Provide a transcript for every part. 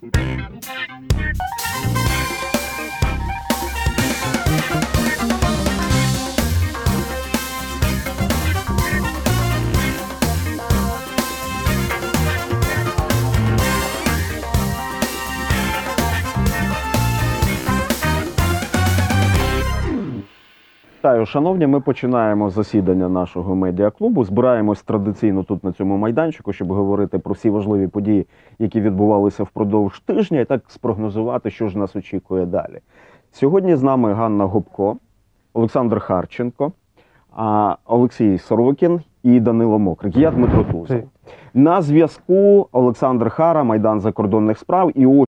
Thank you. Вітаю, шановні. Ми починаємо засідання нашого медіаклубу. Збираємось традиційно тут на цьому майданчику, щоб говорити про всі важливі події, які відбувалися впродовж тижня, і так спрогнозувати, що ж нас очікує далі. Сьогодні з нами Ганна Губко, Олександр Харченко, Олексій Сорокін і Данило Мокрик. Я Дмитро Тузов. На зв'язку Олександр Хара, Майдан закордонних справ і ось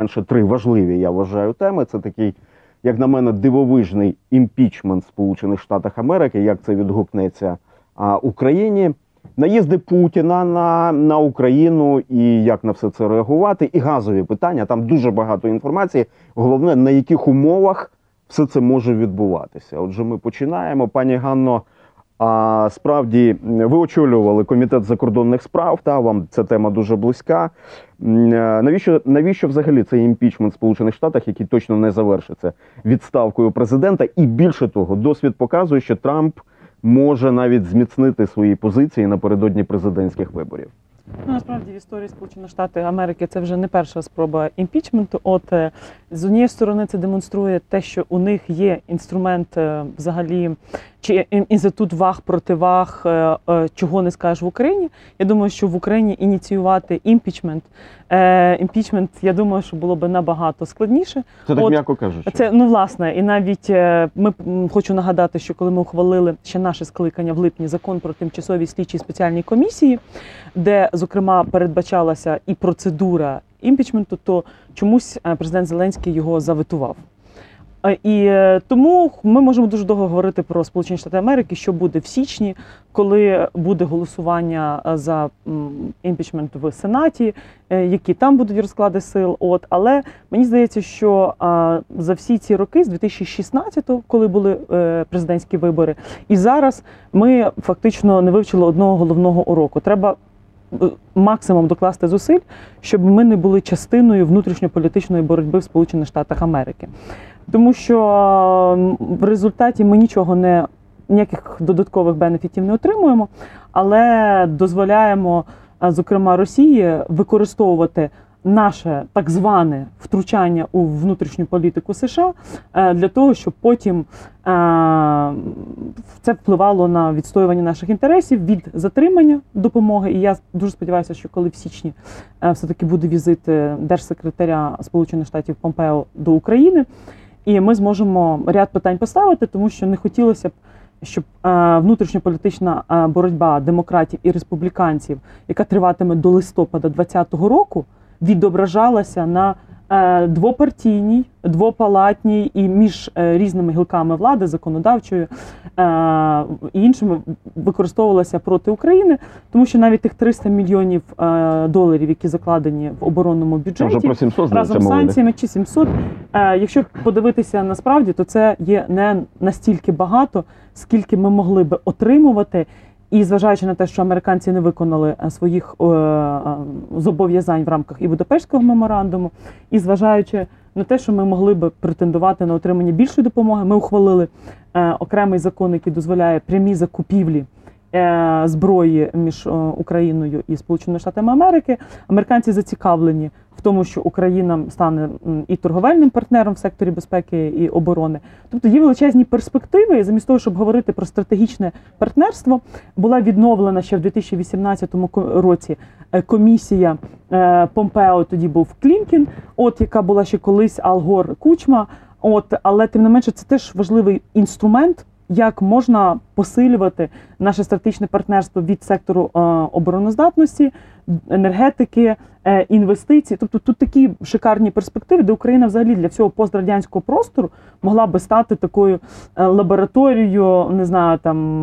менше три важливі, я вважаю, теми. Це такий, як на мене, дивовижний імпічмент Сполучених Штатах Америки, як це відгукнеться Україні. Наїзди Путіна на, на Україну і як на все це реагувати, і газові питання. Там дуже багато інформації. Головне, на яких умовах все це може відбуватися. Отже, ми починаємо. Пані Ганно, а справді ви очолювали комітет закордонних справ. Та вам ця тема дуже близька. Е, Навіщо навіщо взагалі цей імпічмент в Сполучених Штатах, який точно не завершиться відставкою президента? І більше того, досвід показує, що Трамп може навіть зміцнити свої позиції напередодні президентських виборів. Ну, насправді в історії Сполучених Штатів Америки це вже не перша спроба імпічменту. От е, з однієї сторони, це демонструє те, що у них є інструмент е, взагалі, чи ін- інститут ваг противаг, е, е, чого не скажеш в Україні. Я думаю, що в Україні ініціювати імпічмент. е, Імпічмент, я думаю, що було би набагато складніше. Це так От, м'яко кажучи. Це ну власне, і навіть ми хочу нагадати, що коли ми ухвалили ще наше скликання в липні закон про тимчасові слідчі спеціальні комісії, де зокрема передбачалася і процедура імпічменту, то чомусь президент Зеленський його заветував. І е, тому ми можемо дуже довго говорити про Сполучені Штати Америки, що буде в січні, коли буде голосування е, за імпічмент в Сенаті, е, які там будуть розклади сил. От але мені здається, що за всі ці роки, з 2016-го, коли були президентські вибори, і зараз ми фактично не вивчили одного головного уроку. Треба максимум докласти зусиль, щоб ми не були частиною внутрішньополітичної боротьби в Сполучених Штатах Америки. Тому що в результаті ми нічого не ніяких додаткових бенефітів не отримуємо, але дозволяємо, зокрема, Росії використовувати наше так зване втручання у внутрішню політику США е, для того, щоб потім е, це впливало на відстоювання наших інтересів від затримання допомоги. І я дуже сподіваюся, що коли в січні е, все-таки буде візит е, держсекретаря Сполучених Штатів Помпео до України, і ми зможемо ряд питань поставити, тому що не хотілося б. Щоб е, внутрішньополітична е, боротьба демократів і республіканців, яка триватиме до листопада 2020 року, відображалася на двопартійній, двопалатній і між е, різними гілками влади, законодавчою е, і іншими використовувалася проти України, тому що навіть тих 300 мільйонів е, доларів, які закладені в оборонному Це вже про 700 разом з санкціями чи 700. Е, якщо подивитися насправді, то це є не настільки багато, скільки ми могли би отримувати. І зважаючи на те, що американці не виконали е, своїх е, е, зобов'язань в рамках і Будапештського меморандуму, і зважаючи на те, що ми могли би претендувати на отримання більшої допомоги, ми ухвалили окремий закон, який дозволяє прямі закупівлі зброї між е, Україною і Сполученими Штатами Америки. Американці зацікавлені в тому, що Україна стане і торговельним партнером в секторі безпеки і оборони. Тобто є величезні перспективи. І замість того, щоб говорити про стратегічне партнерство, була відновлена ще в 2018 ко- році е, комісія е, Помпео. Тоді був Клімкін, от яка була ще колись Алгор Кучма. От, але тим не менше, це теж важливий інструмент. Як можна посилювати наше стратегічне партнерство від сектору е, обороноздатності, енергетики, е, інвестицій? Тобто тут такі шикарні перспективи, де Україна взагалі для всього пострадянського простору могла би стати такою е, лабораторією, не знаю, там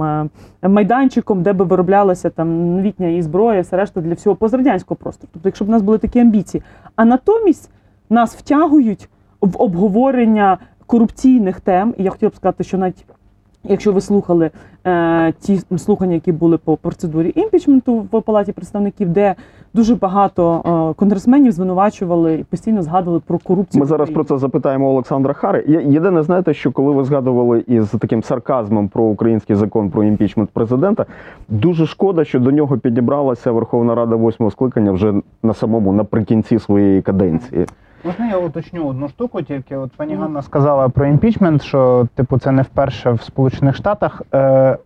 майданчиком, де би вироблялася там новітня і зброя, все решта для всього пострадянського простору. Тобто, якщо б у нас були такі амбіції, а натомість нас втягують в обговорення корупційних тем, і я хотіла б сказати, що навіть Якщо ви слухали е, ті слухання, які були по процедурі імпічменту в палаті представників, де дуже багато е, конгресменів звинувачували і постійно згадували про корупцію. Ми зараз про це запитаємо Олександра Хари. Єдине, знаєте, що коли ви згадували із таким сарказмом про український закон про імпічмент президента, дуже шкода, що до нього підібралася Верховна Рада восьмого скликання вже на самому наприкінці своєї каденції. Можна я уточню одну штуку, тільки от пані Ганна сказала про імпічмент, що типу це не вперше в Сполучених Штатах. Е,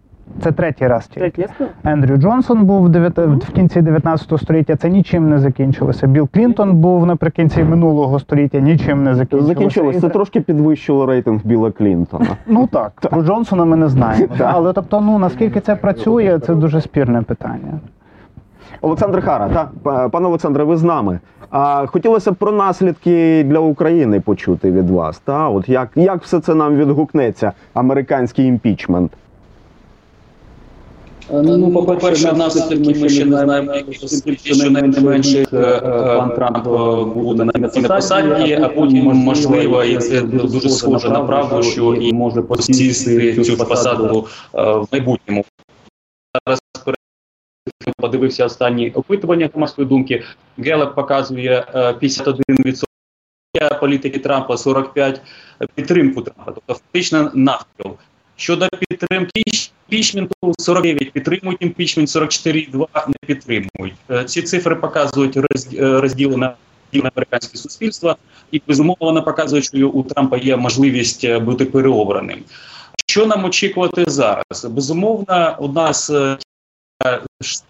це третій раз тільки. Третє. Ендрю Джонсон був в кінці 19 століття. Це нічим не закінчилося. Білл Клінтон був наприкінці минулого століття, нічим не закінчилося. Це це- трошки підвищило рейтинг Біла Клінтона. Ну так, про Джонсона ми не знаємо. Але тобто, ну наскільки це працює, це дуже спірне питання. Олександр Хара, так, пане Олександре, ви з нами. А хотілося б про наслідки для України почути від вас. Та? От як, як все це нам відгукнеться, американський імпічмент? Ну, по-перше, наслідки ми ще не знаємо, що найменше пан Трамп е, буде на цій посаді, а потім можливо, і це дуже схоже на правду, що і може посісти цю посаду е, в майбутньому. Подивився останні опитування громадської думки. Гелеп показує е, 51% політики Трампа, 45% підтримку Трампа, тобто фактично навпіл. Щодо підтримки імпічменту 49 підтримують імпічмент, 44,2 не підтримують. Е, Ці цифри показують е, розділене американське суспільство, і безумовно показують, що у Трампа є можливість е, бути переобраним. Що нам очікувати зараз? Безумовно, з е,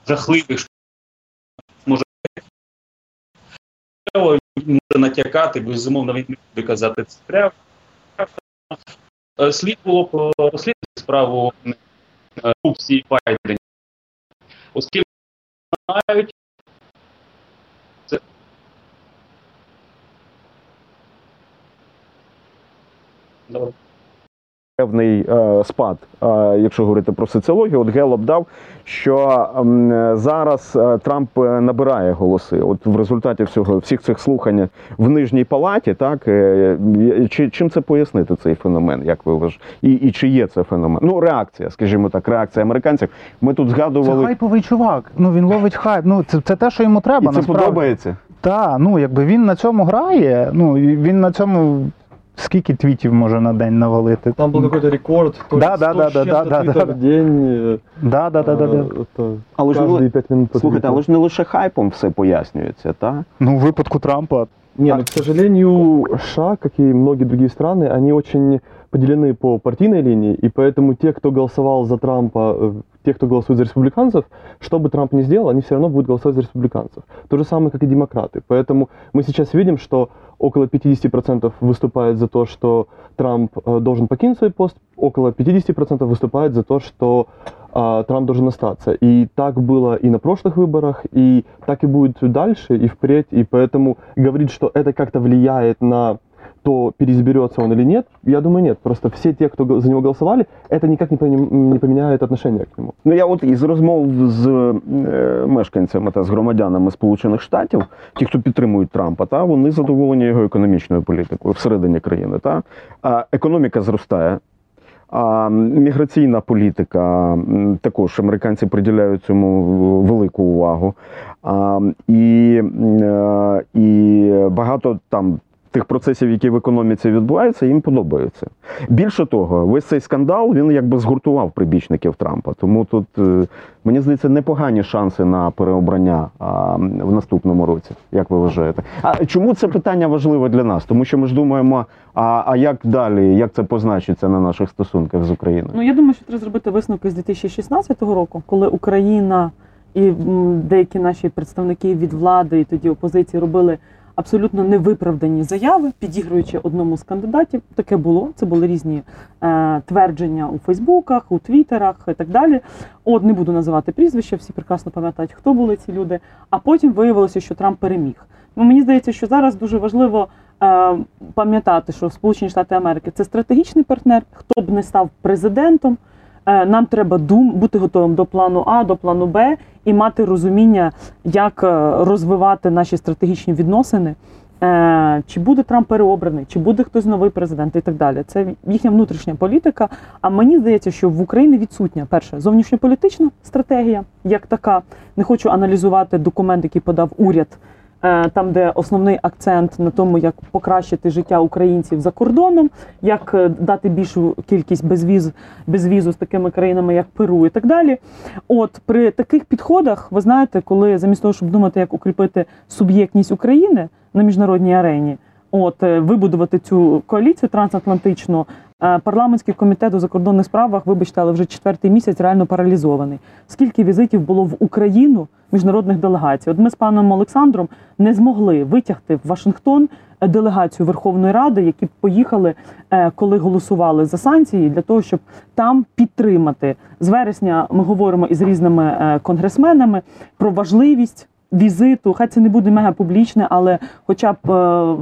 жахливих може може натякати, безумовно, він не буде казати це. Е, Слід було б е, розслідувати справу е, корупції Байдена. Оскільки знають, це Добре. Певний е, спад, е, якщо говорити про соціологію, от Гелоп дав, що зараз е, Трамп набирає голоси. От в результаті всього всіх цих слухань в нижній палаті, так чи чим це пояснити цей феномен, як ви вважаєте? І, і чи є це феномен? Ну, реакція, скажімо так, реакція американців. Ми тут Це хайповий чувак. Ну він ловить хайп. Ну це, це те, що йому І треба. це насправді. подобається. Так, ну якби він на цьому грає, ну він на цьому скільки твітів може на день навалити. Там был какой-то рекорд, то Да, есть да, 100 да, с да, чем-то да, да, твитов да. в день. э, Да, да, да, да, да. э, это Але ж, каждые не, пять минут по слухайте, твиту. але ж не лише хайпом все пояснюється, так? Ну, у випадку Трампа. Не, ну, к сожалению, США, как и многие другие страны, они очень поделены по партийной линии, и поэтому те, кто голосовал за Трампа, э, те, кто голосует за республиканцев, что бы Трамп ни сделал, они все равно будут голосовать за республиканцев. То же самое, как и демократы. Поэтому мы сейчас видим, что около 50% выступает за то, что Трамп э, должен покинуть свой пост, около 50% выступает за то, что а, Трамп должен остаться. И так было и на прошлых выборах, и так и будет дальше, и впредь. И поэтому говорить, что это как-то влияет на то, переизберется он или нет, я думаю, нет. Просто все те, кто за него голосовали, это никак не, поменяет отношение к нему. Ну я от із розмов з е, мешканцями та з громадянами Сполучених Штатів, ті, хто підтримують Трампа, та вони задоволені його економічною політикою всередині країни. Та а, економіка зростає. А міграційна політика також американці приділяють цьому велику увагу. А, і, е, і багато там тих процесів, які в економіці відбуваються, їм подобаються. Більше того, весь цей скандал він якби згуртував прибічників Трампа. Тому тут е, мені здається непогані шанси на переобрання в наступному році. Як ви вважаєте? А чому це питання важливе для нас? Тому що ми ж думаємо, а, а як далі, як це позначиться на наших стосунках з Україною? Ну я думаю, що треба зробити висновки з 2016 року, коли Україна і деякі наші представники від влади і тоді опозиції робили абсолютно невиправдані заяви, підігруючи одному з кандидатів. Таке було. Це були різні е, твердження у Фейсбуках, у Твіттерах і так далі. От не буду називати прізвища, всі прекрасно пам'ятають, хто були ці люди. А потім виявилося, що Трамп переміг. Ну, мені здається, що зараз дуже важливо е, пам'ятати, що Сполучені Штати Америки це стратегічний партнер. Хто б не став президентом, нам треба дум бути готовим до плану А, до плану Б і мати розуміння, як е, розвивати наші стратегічні відносини Е, чи буде Трамп переобраний, чи буде хтось новий президент і так далі. Це їхня внутрішня політика. А мені здається, що в Україні відсутня перше зовнішньополітична стратегія, як така. Не хочу аналізувати документ, який подав уряд, е, там, де основний акцент на тому, як покращити життя українців за кордоном, як е, дати більшу кількість безвіз, безвізу з такими країнами, як Перу, і так далі. От при таких підходах, ви знаєте, коли замість того, щоб думати, як укріпити суб'єктність України на міжнародній арені, от е, вибудувати цю коаліцію трансатлантичну. Е, Парламентський комітет у закордонних справах, вибачте, але вже четвертий місяць реально паралізований. Скільки візитів було в Україну міжнародних делегацій? От ми з паном Олександром не змогли витягти в Вашингтон е, делегацію Верховної Ради, які поїхали, е, коли голосували за санкції, для того, щоб там підтримати. З вересня ми говоримо із різними конгресменами про важливість. Візиту, хай це не буде мега публічне, але хоча б е,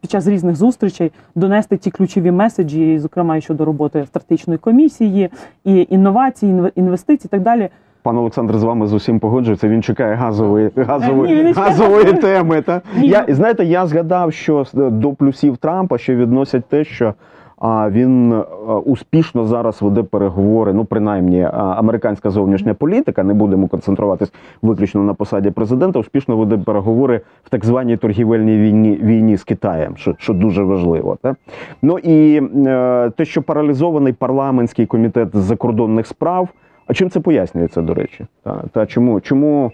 під час різних зустрічей донести ті ключові меседжі, зокрема і щодо роботи стратегічної комісії, і інновацій, інве- інвестицій, і так далі. Пан Олександр з вами з усім погоджується. Він чекає газової газової, він не чекає. газової теми. Та Ні, я знаєте, я згадав, що до плюсів Трампа ще відносять те, що а, він е, успішно зараз веде переговори. Ну, принаймні, американська зовнішня політика, не будемо концентруватись виключно на посаді президента. Успішно веде переговори в так званій торгівельній війні війні з Китаєм, що, що дуже важливо. Та? Ну і е, те, що паралізований парламентський комітет з закордонних справ. А чим це пояснюється, до речі? Та, та чому, чому,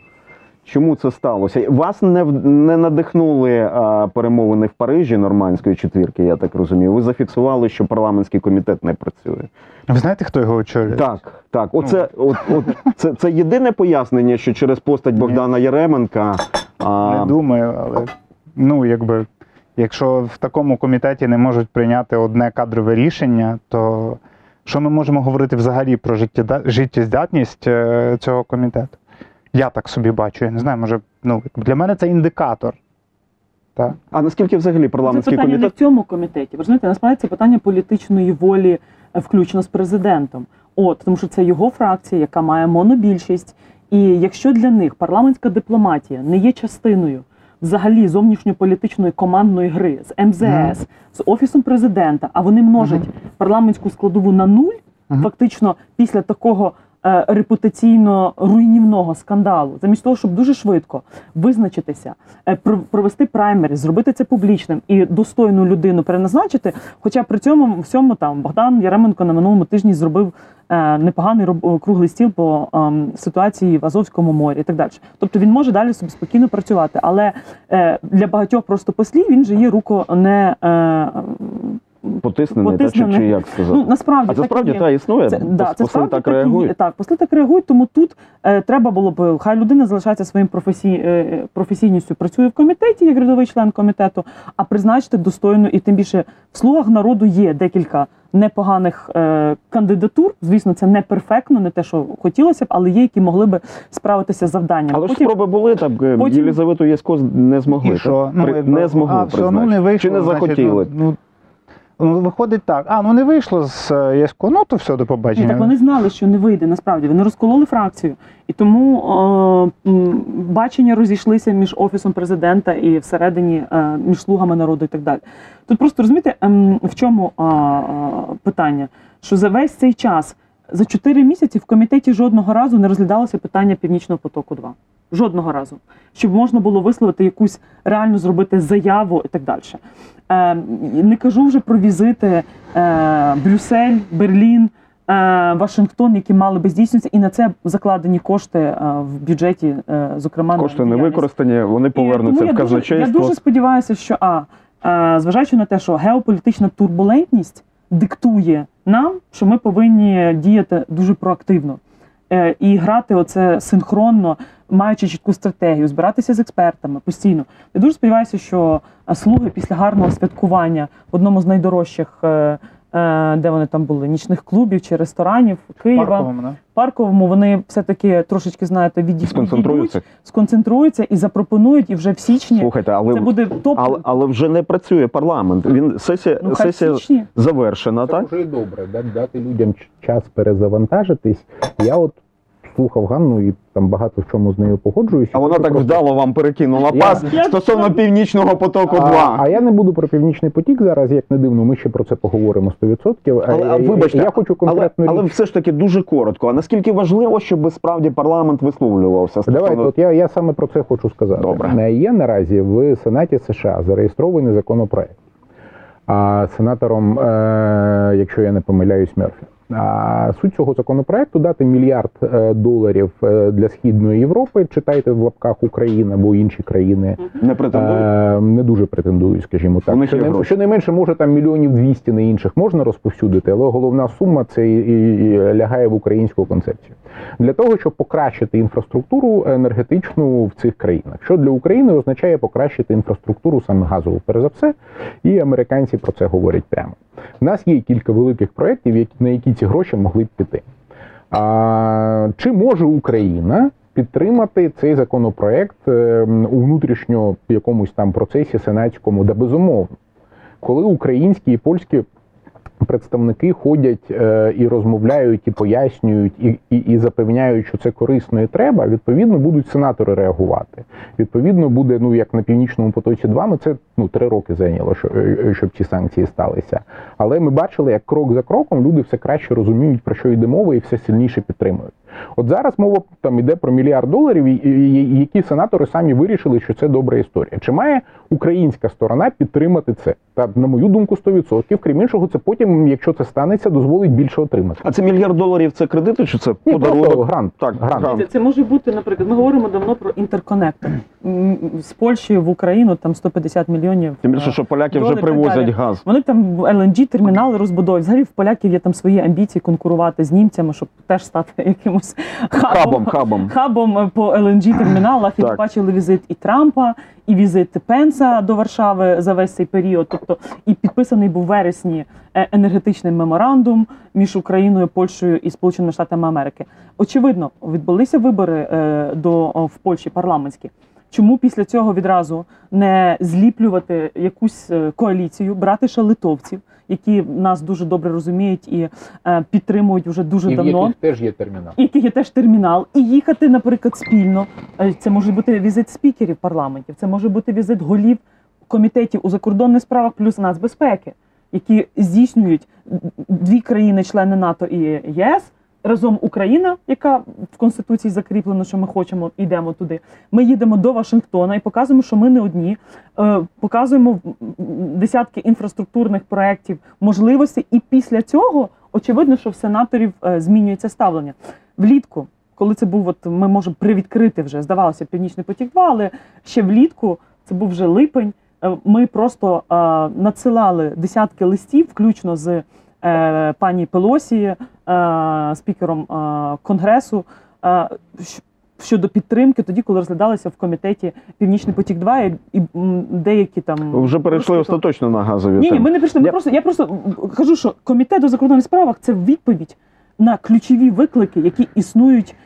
чому це сталося? Вас не, не надихнули а, перемовини в Парижі нормандської четвірки, я так розумію. Ви зафіксували, що парламентський комітет не працює. Ви знаєте, хто його очолює? Так, так. Оце, от, от, це, це єдине пояснення, що через постать Богдана Яременка. А, Не думаю, але ну, якби, якщо в такому комітеті не можуть прийняти одне кадрове рішення, то що ми можемо говорити взагалі про життєздатність е, цього комітету? Я так собі бачу. Я не знаю, може, ну, для мене це індикатор. Так? а наскільки взагалі Це парламентський питання не в цьому комітеті. Ви знаєте, насправді це питання політичної волі, е, включно з президентом. От тому, що це його фракція, яка має монобільшість. І якщо для них парламентська дипломатія не є частиною взагалі зовнішньополітичної командної гри з МЗС, з офісом президента, а вони множать парламентську складову на нуль, Мгм. фактично після такого. Е, Репутаційно руйнівного скандалу, замість того, щоб дуже швидко визначитися, е, провести праймері, зробити це публічним і достойну людину переназначити. Хоча при цьому всьому там Богдан Яременко на минулому тижні зробив е, непоганий круглий стіл по ем, ситуації в Азовському морі і так далі. Тобто він може далі собі спокійно працювати, але для багатьох просто послів він же є руко не е, Потиснений, та, чи, чи як сказати? ну насправді а це так справді є. та існує? Це, да, це Посли справді так реагують? Так, посли так реагують, тому тут е, треба було б, хай людина залишається своїм професій, е, професійністю, працює в комітеті, як рядовий член комітету, а призначити достойно, і тим більше в слугах народу є декілька непоганих е, кандидатур. Звісно, це не перфектно, не те, що хотілося б, але є, які могли би справитися з завданням. Але ж спроби були, так е, потім- Єлізавету Ясько не змогли. І що? Ну, При- якби, не змогли а, все одно не вийшло. Чи не значить, захотіли? Ну, ну, ну, виходить так. А, ну не вийшло з е, Ясько, ну то все, до побачення. Ні, так вони знали, що не вийде насправді. Вони розкололи фракцію, і тому е, бачення розійшлися між офісом президента і всередині е, між слугами народу і так далі. Тут просто розумієте, ем, в чому е, е, питання? Що за весь цей час за 4 місяці в комітеті жодного разу не розглядалося питання Північного потоку 2 Жодного разу, щоб можна було висловити якусь реально зробити заяву і так далі. Е, не кажу вже про візити е, Брюссель, Берлін, е, Вашингтон, які мали би здійснитися, і на це закладені кошти е, в бюджеті, е, зокрема Кошти не використані, вони повернуться в я дуже- Я дуже сподіваюся, що а, е, зважаючи на те, що геополітична турбулентність диктує нам, що ми повинні діяти дуже проактивно і грати оце синхронно, маючи чітку стратегію, збиратися з експертами постійно. Я дуже сподіваюся, що е, слуги після гарного святкування в одному з найдорожчих. Е, Де вони там були нічних клубів чи ресторанів Києва, Парковому, да? парковому вони все-таки трошечки знаєте відійдуть, Сконцентруються. сконцентруються і запропонують, і вже в січні Слухайте, але, це буде топ. але, але вже не працює парламент. Він сесія, ну, сесія січні. завершена, Це так? вже добре, дати людям час перезавантажитись. Я от слухав Ганну і там багато в чому з нею погоджуюся. А вона так просто- вдало вам перекинула Я- пас Я- стосовно північного потоку А, 2 а я не буду про північний потік зараз, як не дивно, ми ще про це поговоримо 100%. Але, А, а, вибачте, я хочу але, конкретну але річ. все ж таки дуже коротко. А наскільки важливо, щоб справді парламент висловлювався стосовно... Давайте, от я, я саме про це хочу сказати. Добре. Е, Є наразі в Сенаті США зареєстрований законопроект. А сенатором, е, якщо я не помиляюсь, Мерфі. Суть цього законопроекту дати мільярд е, доларів е, для східної Європи. Читайте в лапках Україна або інші країни. не претендують. Е, не дуже претендують, скажімо У так. них є Щонайменше, може там мільйонів 200 на інших можна розповсюдити, але головна сума це і, лягає в українську концепцію. Для того, щоб покращити інфраструктуру енергетичну в цих країнах, що для України означає покращити інфраструктуру саме газову, перш за все, і американці про це говорять прямо. У нас є кілька великих проєктів, на які ці гроші могли б піти. А, чи може Україна підтримати цей законопроект е, у внутрішньо якомусь там процесі сенатському, да безумовно, коли українські і польські представники ходять е, і розмовляють, і пояснюють, і, і, і запевняють, що це корисно і треба, відповідно будуть сенатори реагувати. Відповідно, буде ну як на північному потоці 2 ну це ну три роки зайняло, що- е, щоб ці санкції сталися. Але ми бачили, як крок за кроком люди все краще розуміють, про що йде мова, і все сильніше підтримують. От зараз мова там іде про мільярд доларів, які сенатори самі вирішили, що це добра історія. Чи має українська сторона підтримати це? Та на мою думку, 100%. Крім іншого, це потім, якщо це станеться, дозволить більше отримати. А це мільярд доларів це кредити чи це Ні, подарунок? просто грант. Так, грант. грант. Це, це може бути, наприклад, ми говоримо давно про інтерконектор. З Польщі в Україну там 150 мільйонів. Тим більше, що поляки вже доларів так привозять газ. Вони там LNG термінали розбудовують. Взагалі в поляків є там свої амбіції конкурувати з німцями, щоб теж стати якимось хабом, Хабом, хабом. хабом е, по LNG терміналах. І Так. бачили візит і Трампа, і візит Пенса до Варшави за весь цей період. Тобто, і підписаний був вересні е, енергетичний меморандум між Україною, Польщею і Сполученими Штатами Америки. Очевидно, відбулися вибори е, до в Польщі парламентські. Чому після цього відразу не зліплювати якусь е, коаліцію, брати ще литовців, які нас дуже добре розуміють і е, підтримують вже дуже І давно, яких теж є термінал. яких є теж термінал, і їхати, наприклад, спільно. Е, Це може бути візит спікерів парламентів, це може бути візит голів комітетів у закордонних справах плюс нацбезпеки, які здійснюють дві країни-члени НАТО і ЄС. Разом Україна, яка в конституції закріплено, що ми хочемо, йдемо туди. Ми їдемо до Вашингтона і показуємо, що ми не одні. Е, Показуємо десятки інфраструктурних проєктів, можливостей. І після цього очевидно, що в сенаторів е, змінюється ставлення влітку. Коли це був, от ми можемо привідкрити вже, здавалося, Північний потік 2, але ще влітку, це був вже липень. е, Ми просто е, надсилали десятки листів, включно з пані Пелосі, е, спікером е, Конгресу, е, щодо підтримки, тоді, коли розглядалися в комітеті Північний потік 2 і, і деякі там вже перейшли просто, остаточно на газові Ні, ні, ми не прийшли. Ми Я- просто я просто кажу, що комітет у закордонних справах це відповідь на ключові виклики, які існують е, е,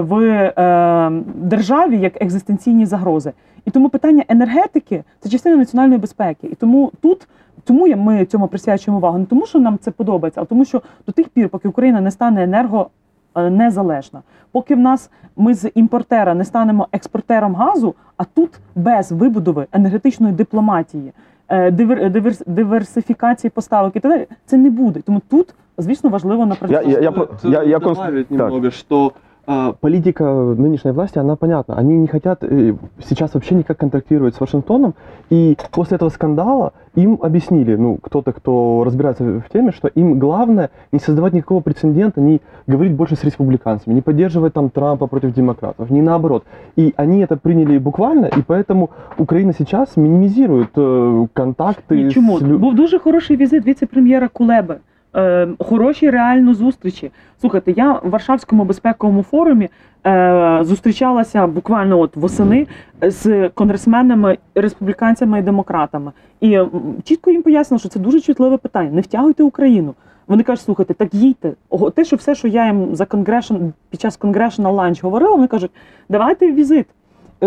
в е, державі як екзистенційні загрози. І тому питання енергетики це частина національної безпеки. І тому тут. Тому ми цьому присвячуємо увагу. Не тому, що нам це подобається, а тому, що до тих пір, поки Україна не стане енерго е, незалежна, поки в нас ми з імпортера не станемо експортером газу, а тут без вибудови енергетичної дипломатії, е, дивер, диверсифікації поставок і так далі, це не буде. Тому тут, звісно, важливо Я, напрацювати. я, я, про- я, я, конс- добавить так. немного, что а, политика нынешней власти, она понятна. Они не хотят э, сейчас вообще никак контактировать с Вашингтоном. И после этого скандала им объяснили, ну, кто-то, кто разбирается в теме, что им главное не создавать никакого прецедента, не говорить больше с республиканцами, не поддерживать там Трампа против демократов, не наоборот. И они это приняли буквально, и поэтому Украина сейчас минимизирует э, контакты Ні, чому? с лю- Був дуже хороший візит віце-прем'єра Кулеби. Е, хороші реально зустрічі. Слухайте, я в Варшавському безпековому форумі е, зустрічалася буквально от восени з конгресменами, республіканцями і демократами. І чітко їм пояснила, що це дуже чутливе питання. Не втягуйте Україну. Вони кажуть, слухайте, так їдьте. Те, що все, що я їм за конгрешн під час Congressional Lunch говорила, вони кажуть, давайте візит.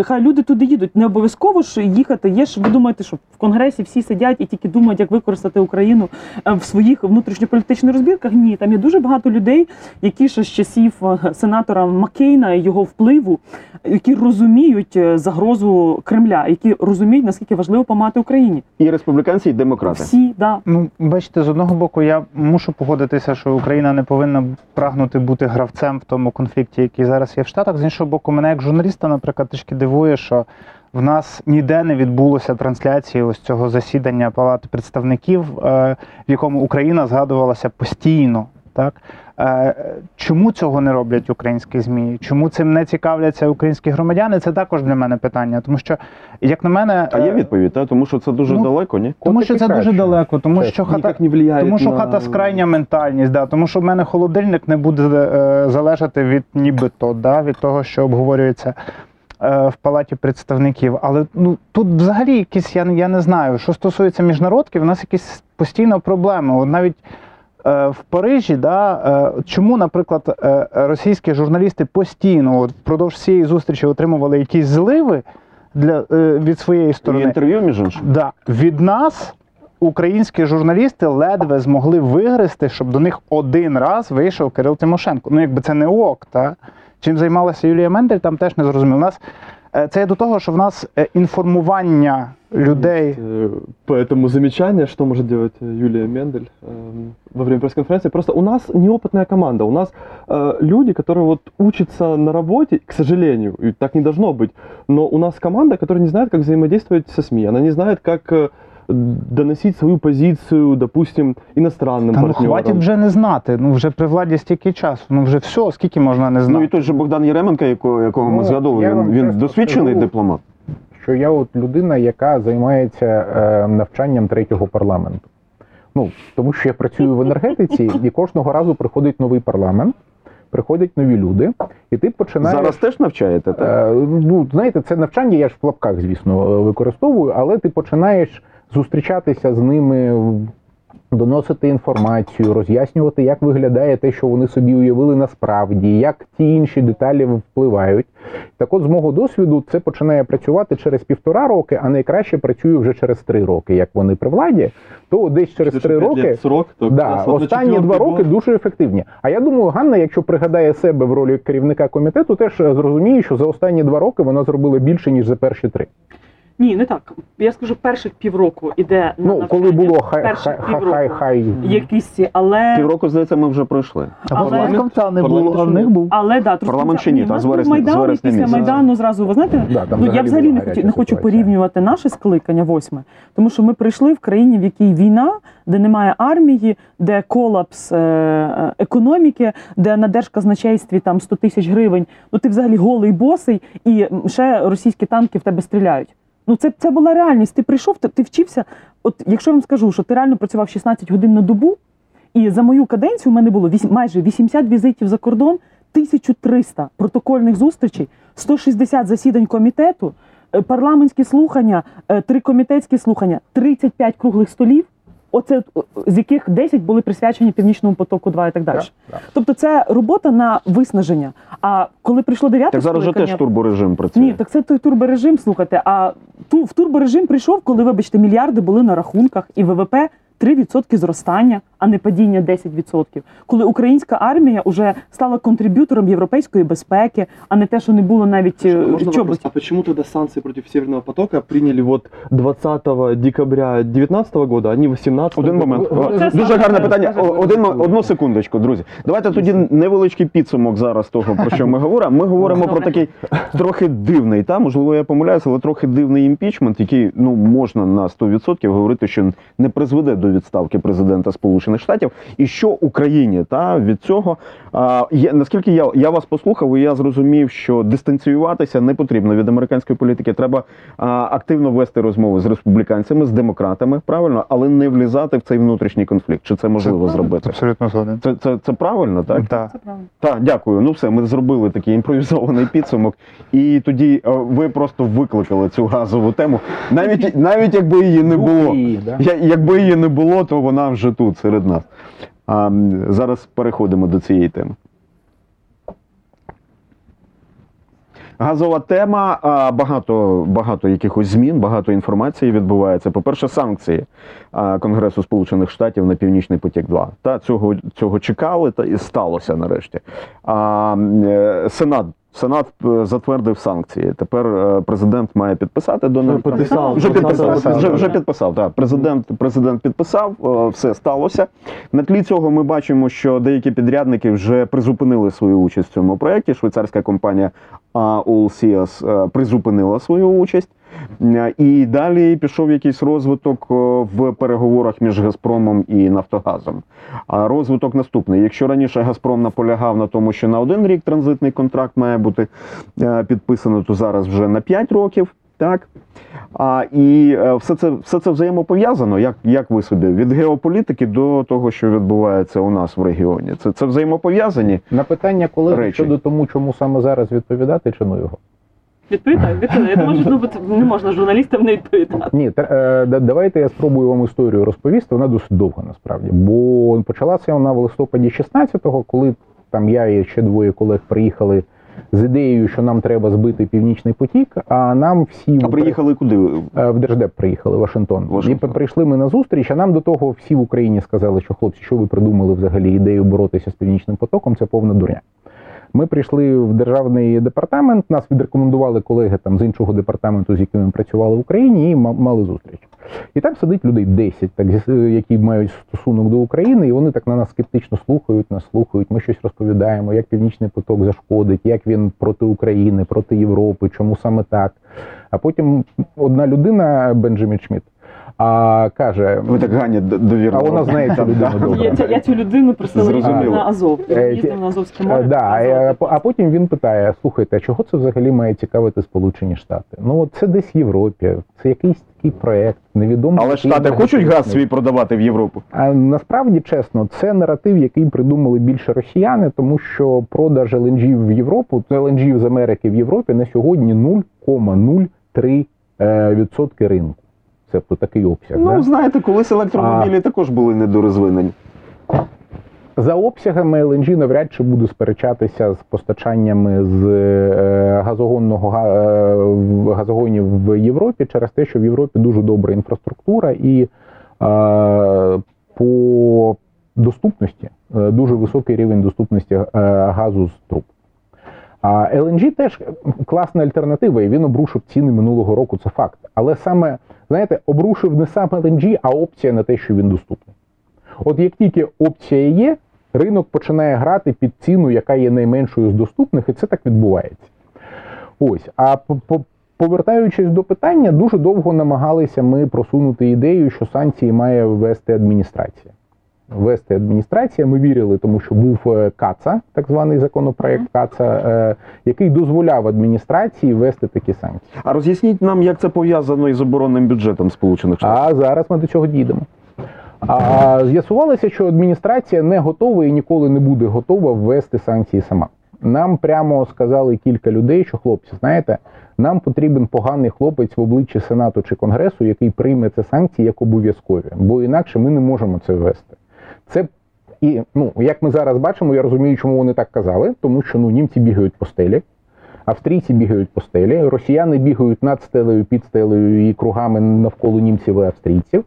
Хай люди туди їдуть. Не обов'язково ж їхати. Є ж ви думаєте, що в конгресі всі сидять і тільки думають, як використати Україну е, в своїх внутрішньополітичних розбірках. Ні, там є дуже багато людей, які ще з часів е, сенатора Маккейна і його впливу, які розуміють е, загрозу Кремля, які розуміють наскільки важливо помагати Україні. І республіканці, і демократи. Всі да Ну, бачите, з одного боку, я мушу погодитися, що Україна не повинна прагнути бути гравцем в тому конфлікті, який зараз є в Штатах. З іншого боку, мене як журналіста, наприклад, трішки дивує, що в нас ніде не відбулося трансляції ось цього засідання Палати представників, е, в якому Україна згадувалася постійно. Так Е, чому цього не роблять українські змі? Чому цим не цікавляться українські громадяни? Це також для мене питання, тому що, як на мене, А є е, відповідь, та? тому що це дуже ну, далеко, ні? тому що це дуже далеко, тому Це що хата не тому що на... хата скрайня ментальність, да, тому що в мене холодильник не буде е, залежати від нібито, да, від того, що обговорюється в палаті представників. Але ну тут взагалі якісь, я, я не знаю, що стосується міжнародки, в нас якісь постійно проблеми. От навіть е, в Парижі, да, е, чому, наприклад, е, російські журналісти постійно от, впродовж цієї зустрічі отримували якісь зливи для, е, від своєї І сторони. інтерв'ю, між іншим. Да. Від нас українські журналісти ледве змогли вигрести, щоб до них один раз вийшов Кирил Тимошенко. Ну, якби це не ок, та? Чим займалася Юлія Мендель, там теж не зрозуміло. У нас е, це є до того, що в нас е, інформування людей. Э, По этому замечание, что может делать э, Юлия Мендель эм, во время пресс-конференции? Просто у нас неопытная команда, у нас э, люди, которые вот учатся на работе, к сожалению, и так не должно быть, но у нас команда, которая не знает, как взаимодействовать со СМИ, она не знает, как э, доносить свою позицию, допустим, иностранным Та ну партнерам. хватить вже не знати. Ну вже при владі стільки часу. Ну вже все, скільки можна не Ну і знати. той же Богдан Єременко, якого, якого ми Ну, згадували, я він, вам він чесно досвідчений скажу, дипломат. що я от людина, яка займається е, навчанням третього парламенту. Ну, тому що я працюю в енергетиці, і кожного разу приходить новий парламент, приходять нові люди, і ти починаєш. Зараз теж навчаєте, так? Е, ну, знаєте, це навчання, я ж в лапках, звісно, е, використовую, але ти починаєш зустрічатися з ними, доносити інформацію, роз'яснювати, як виглядає те, що вони собі уявили насправді, як ті інші деталі впливають. Так от, з мого досвіду, це починає працювати через півтора роки, а найкраще працює вже через три роки. Як вони при владі, то десь через три роки. срок, то Да, останні два роки дуже ефективні. А я думаю, Ганна, якщо пригадає себе в ролі керівника комітету, теж е, зрозуміє, що за останні два роки вона зробила більше ніж за перші три. Ні, не так. Я скажу, перших півроку іде на Ну коли навчання, було хай перших хай хай півроку хай, хай. якісь, ці, але Півроку, здається, ми вже пройшли. але- Парламентська не було, а в них був. Але да, трошки Парламент ще ні, та з вересня- Майдан, з вересня після місяця. Майдану зразу, ви знаєте, Да, там ну, я взагалі була не гаряча хочу, не хочу ситуація. порівнювати наше скликання восьме, тому що ми прийшли в країні, в якій війна, де немає армії, де колапс е- е, економіки, де на держказначействі там 100 тисяч гривень. Ну ти взагалі голий босий, і м, ще російські танки в тебе стріляють. Ну це, це була реальність. Ти прийшов, ти, ти вчився. От якщо я вам скажу, що ти реально працював 16 годин на добу, і за мою каденцію в мене було вісім- майже 80 візитів за кордон, 1300 протокольних зустрічей, 160 засідань комітету, е, парламентські слухання, трикомітетські три комітетські слухання, 35 круглих столів. Оце е, з яких 10 були присвячені північному потоку 2 і так далі. Да. Тобто, це робота на виснаження. А коли прийшло дев'яте Так зараз же теж турборежим працює. ні, так це той турборежим, слухайте. А ту в турборежим прийшов, коли, вибачте, мільярди були на рахунках, і ВВП 3% зростання, а не падіння 10%. Коли українська армія вже стала контриб'ютором європейської безпеки, а не те, що не було навіть е, вопрос? чоботів. А почему тогда санкции против Северного потока приняли вот 20 декабря 2019 года, а не 18 Один момент. Це Дуже гарне питання. Один, одну секундочку, друзі. Давайте тоді невеличкий підсумок зараз того, про що ми говоримо. Ми говоримо про такий трохи дивний, та можливо, я помиляюся, але трохи дивний імпічмент, який ну можна на 100% говорити, що не призведе до відставки президента Сполучених Штатів. І що Україні та від цього а, є, наскільки я, я вас послухав, і я зрозумів, що дистанціюватися не потрібно від американської політики. Треба а, активно вести розмови з республіканцями, з демократами, правильно, але не влізати в цей внутрішній конфлікт. Чи це можливо зробити? Абсолютно згоден. Це, це, це правильно, так? Так. Це правильно. Так, дякую. Ну все, ми зробили такий імпровізований підсумок. І тоді е, ви просто викликали цю газову тему. Навіть навіть якби її не було. Я, якби її не було, то вона вже тут серед нас. А, зараз переходимо до цієї теми. Газова тема, багато, багато якихось змін, багато інформації відбувається. По-перше, санкції Конгресу Сполучених Штатів на Північний потік 2 Та цього, цього чекали, та і сталося нарешті. Е, Сенат. Сенат е, затвердив санкції. Тепер е, президент має підписати до них. Підписав. Вже підписав, Підписав, вже, вже підписав. Так. Президент, президент підписав, е, все сталося. На тлі цього ми бачимо, що деякі підрядники вже призупинили свою участь в цьому проєкті. Швейцарська компанія Allseas е, призупинила свою участь. Е, І далі пішов якийсь розвиток е, в переговорах між Газпромом і Нафтогазом. А розвиток наступний: якщо раніше Газпром наполягав на тому, що на один рік транзитний контракт має бути е, підписано, то зараз вже на 5 років. Так. А, і все це, все це взаємопов'язано. Як, як ви собі? Від геополітики до того, що відбувається у нас в регіоні. Це, це взаємопов'язані. На питання колеги Речі. щодо тому, чому саме зараз відповідати, чи ну його? Відповідаю, відповідаю. Я думаю, що ну, не можна журналістам не відповідати. Ні, та, е, давайте я спробую вам історію розповісти. Вона досить довга насправді. Бо почалася вона в листопаді 16-го, коли там я і ще двоє колег приїхали з ідеєю, що нам треба збити північний потік. А нам всі А приїхали куди? Е, в Держдеп приїхали в Вашингтон. Вашингтон. І прийшли ми на зустріч. А нам до того всі в Україні сказали, що хлопці, що ви придумали взагалі ідею боротися з північним потоком? Це повна дурня. Ми прийшли в державний департамент. Нас відрекомендували колеги там з іншого департаменту, з якими ми працювали в Україні, і ма- мали зустріч. І там сидить людей 10, так які мають стосунок до України, і вони так на нас скептично слухають, нас слухають. Ми щось розповідаємо, як північний поток зашкодить, як він проти України, проти Європи, чому саме так. А потім одна людина, Бенджамін Шмідт, а, каже: Ви так Ганя довірно. А вона знає цю людину добре. Я, ця- я цю людину присилаю на Азов. Е, Їздив на Азовське море. Да, Азов. е, по- а потім він питає: слухайте, а чого це взагалі має цікавити Сполучені Штати? Ну от це десь в Європі, це якийсь такий проект, невідомо. Але Штати хочуть газ свій продавати в Європу. А насправді чесно, це наратив, який придумали більше росіяни, тому що продаж LNG в Європу, LNG з Америки в Європі на сьогодні 0,03% е, відсотки ринку. Це такий обсяг. Ну, да? знаєте, колись електромобілі також були недорозвинені. За обсягами LNG навряд чи буду сперечатися з постачаннями з е, газогонного га- е, газогонів в Європі через те, що в Європі дуже добра інфраструктура і е, по доступності дуже високий рівень доступності газу з труб. А LNG теж класна альтернатива, і він обрушив ціни минулого року. Це факт. Але саме знаєте, обрушив не сам LNG, а опція на те, що він доступний. От як тільки опція є, ринок починає грати під ціну, яка є найменшою з доступних, і це так відбувається. Ось. А по- по- повертаючись до питання, дуже довго намагалися ми просунути ідею, що санкції має ввести адміністрація. Ввести адміністрація. Ми вірили, тому що був е, КАЦА, так званий законопроект КАЦА, е, який дозволяв адміністрації ввести такі санкції. А роз'ясніть нам, як це пов'язано із оборонним бюджетом Сполучених Штатів. А зараз ми до цього дійдемо. А з'ясувалося, що адміністрація не готова і ніколи не буде готова ввести санкції сама. Нам прямо сказали кілька людей, що хлопці, знаєте, нам потрібен поганий хлопець в обличчі Сенату чи Конгресу, який прийме ці санкції як обов'язкові, бо інакше ми не можемо це ввести. Це і ну як ми зараз бачимо, я розумію, чому вони так казали, тому що ну німці бігають по стелі, австрійці бігають по стелі, росіяни бігають над стелею, під стелею і кругами навколо німців і австрійців.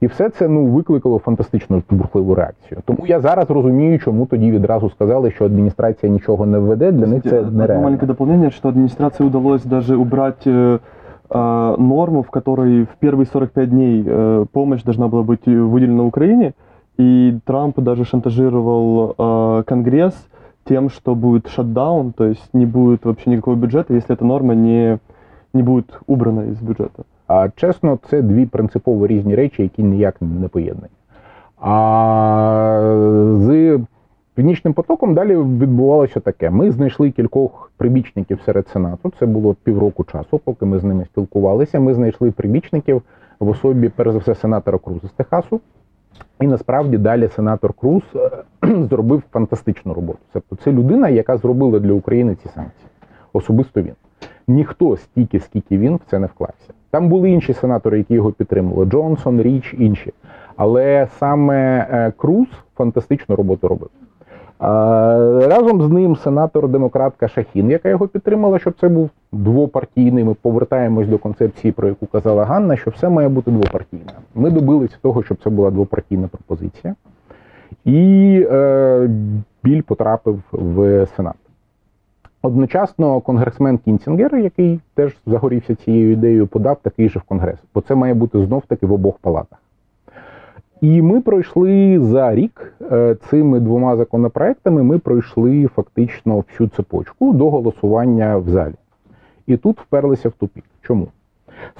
І все це ну викликало фантастичну бурхливу реакцію. Тому я зараз розумію, чому тоді відразу сказали, що адміністрація нічого не введе. Для них це Кстати, одно нереально. маленькое дополнение, что администрации удалось даже убрать э, а, норму, в которой в первые 45 дней э, помощь должна была быть выделена Украине, и Трамп даже шантажировал э, Конгресс тем, что будет шатдаун, то есть не будет вообще никакого бюджета, если эта норма не, не будет убрана из бюджета. А чесно, це дві принципово різні речі, які ніяк не поєднані. А з північним потоком далі відбувалося таке: ми знайшли кількох прибічників серед сенату. Це було півроку часу, поки ми з ними спілкувалися. Ми знайшли прибічників в особі, перш за все, сенатора Круза з Техасу. І насправді далі сенатор Круз е, зробив фантастичну роботу. Тобто це людина, яка зробила для України ці санкції. Особисто він. Ніхто стільки, скільки він в це не вклався. Там були інші сенатори, які його підтримували: Джонсон, Річ, інші. Але саме е, Круз фантастичну роботу робив. Разом з ним сенатор-демократка Шахін, яка його підтримала, щоб це був двопартійний. Ми повертаємось до концепції, про яку казала Ганна, що все має бути двопартійне. Ми добилися того, щоб це була двопартійна пропозиція. І е, біль потрапив в Сенат. Одночасно конгресмен Кінцінгер, який теж загорівся цією ідеєю, подав такий же в Конгрес, бо це має бути знов таки в обох палатах. І ми пройшли за рік е, цими двома законопроектами. Ми пройшли фактично всю цепочку до голосування в залі. І тут вперлися в тупік. Чому?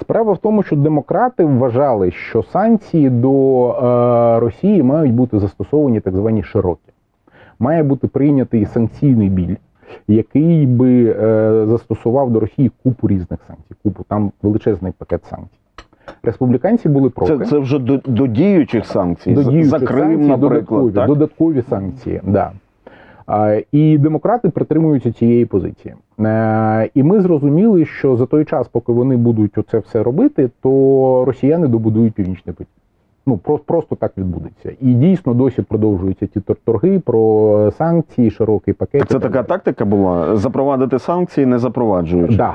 Справа в тому, що демократи вважали, що санкції до е, Росії мають бути застосовані так звані широкі. Має бути прийнятий санкційний біль, який би е, застосував до Росії купу різних санкцій. Купу там величезний пакет санкцій. Республіканці були проти. Це, це вже до, до діючих санкцій. До діючих За Крим, санкцій наприклад. додаткові, Так? додаткові санкції. Да. А, І демократи притримуються цієї позиції. Е, І ми зрозуміли, що за той час, поки вони будуть оце все робити, то росіяни добудують північний потік. Ну просто, просто так відбудеться. І дійсно досі продовжуються ті торги про санкції, широкий пакет. Це так така тактика була запровадити санкції, не запроваджуючи. Да,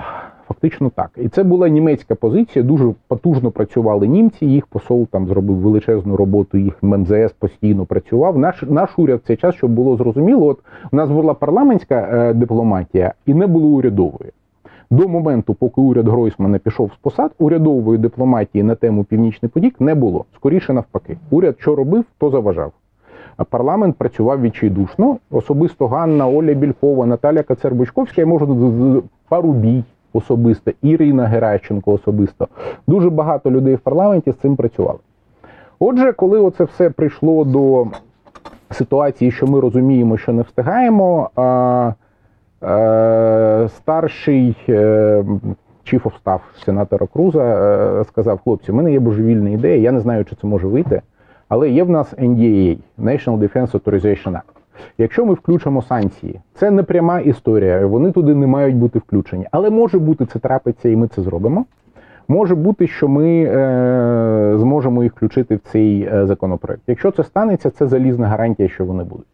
фактично так. І це була німецька позиція. Дуже потужно працювали німці. Їх посол там зробив величезну роботу. Їх МЗС постійно працював. Наш наш уряд в цей час, щоб було зрозуміло, от у нас була парламентська е, дипломатія і не було урядової. До моменту, поки уряд Гройсмана пішов з посад, урядової дипломатії на тему Північний потік не було. Скоріше навпаки. Уряд що робив, то заважав. Парламент працював відчайдушно. Особисто Ганна, Оля Бількова, Наталя Кацер-Бучковська, я можу з- Парубій особисто, Ірина Геращенко особисто. Дуже багато людей в парламенті з цим працювали. Отже, коли оце все прийшло до ситуації, що ми розуміємо, що не встигаємо, а, е, старший е, chief of сенатора Круза е, сказав: хлопці, в мене є божевільна ідея, я не знаю, чи це може вийти, але є в нас NDAA, National Defense Authorization Act. Якщо ми включимо санкції, це не пряма історія, вони туди не мають бути включені. Але може бути, це трапиться, і ми це зробимо. Може бути, що ми е, зможемо їх включити в цей е, законопроект. Якщо це станеться, це залізна гарантія, що вони будуть.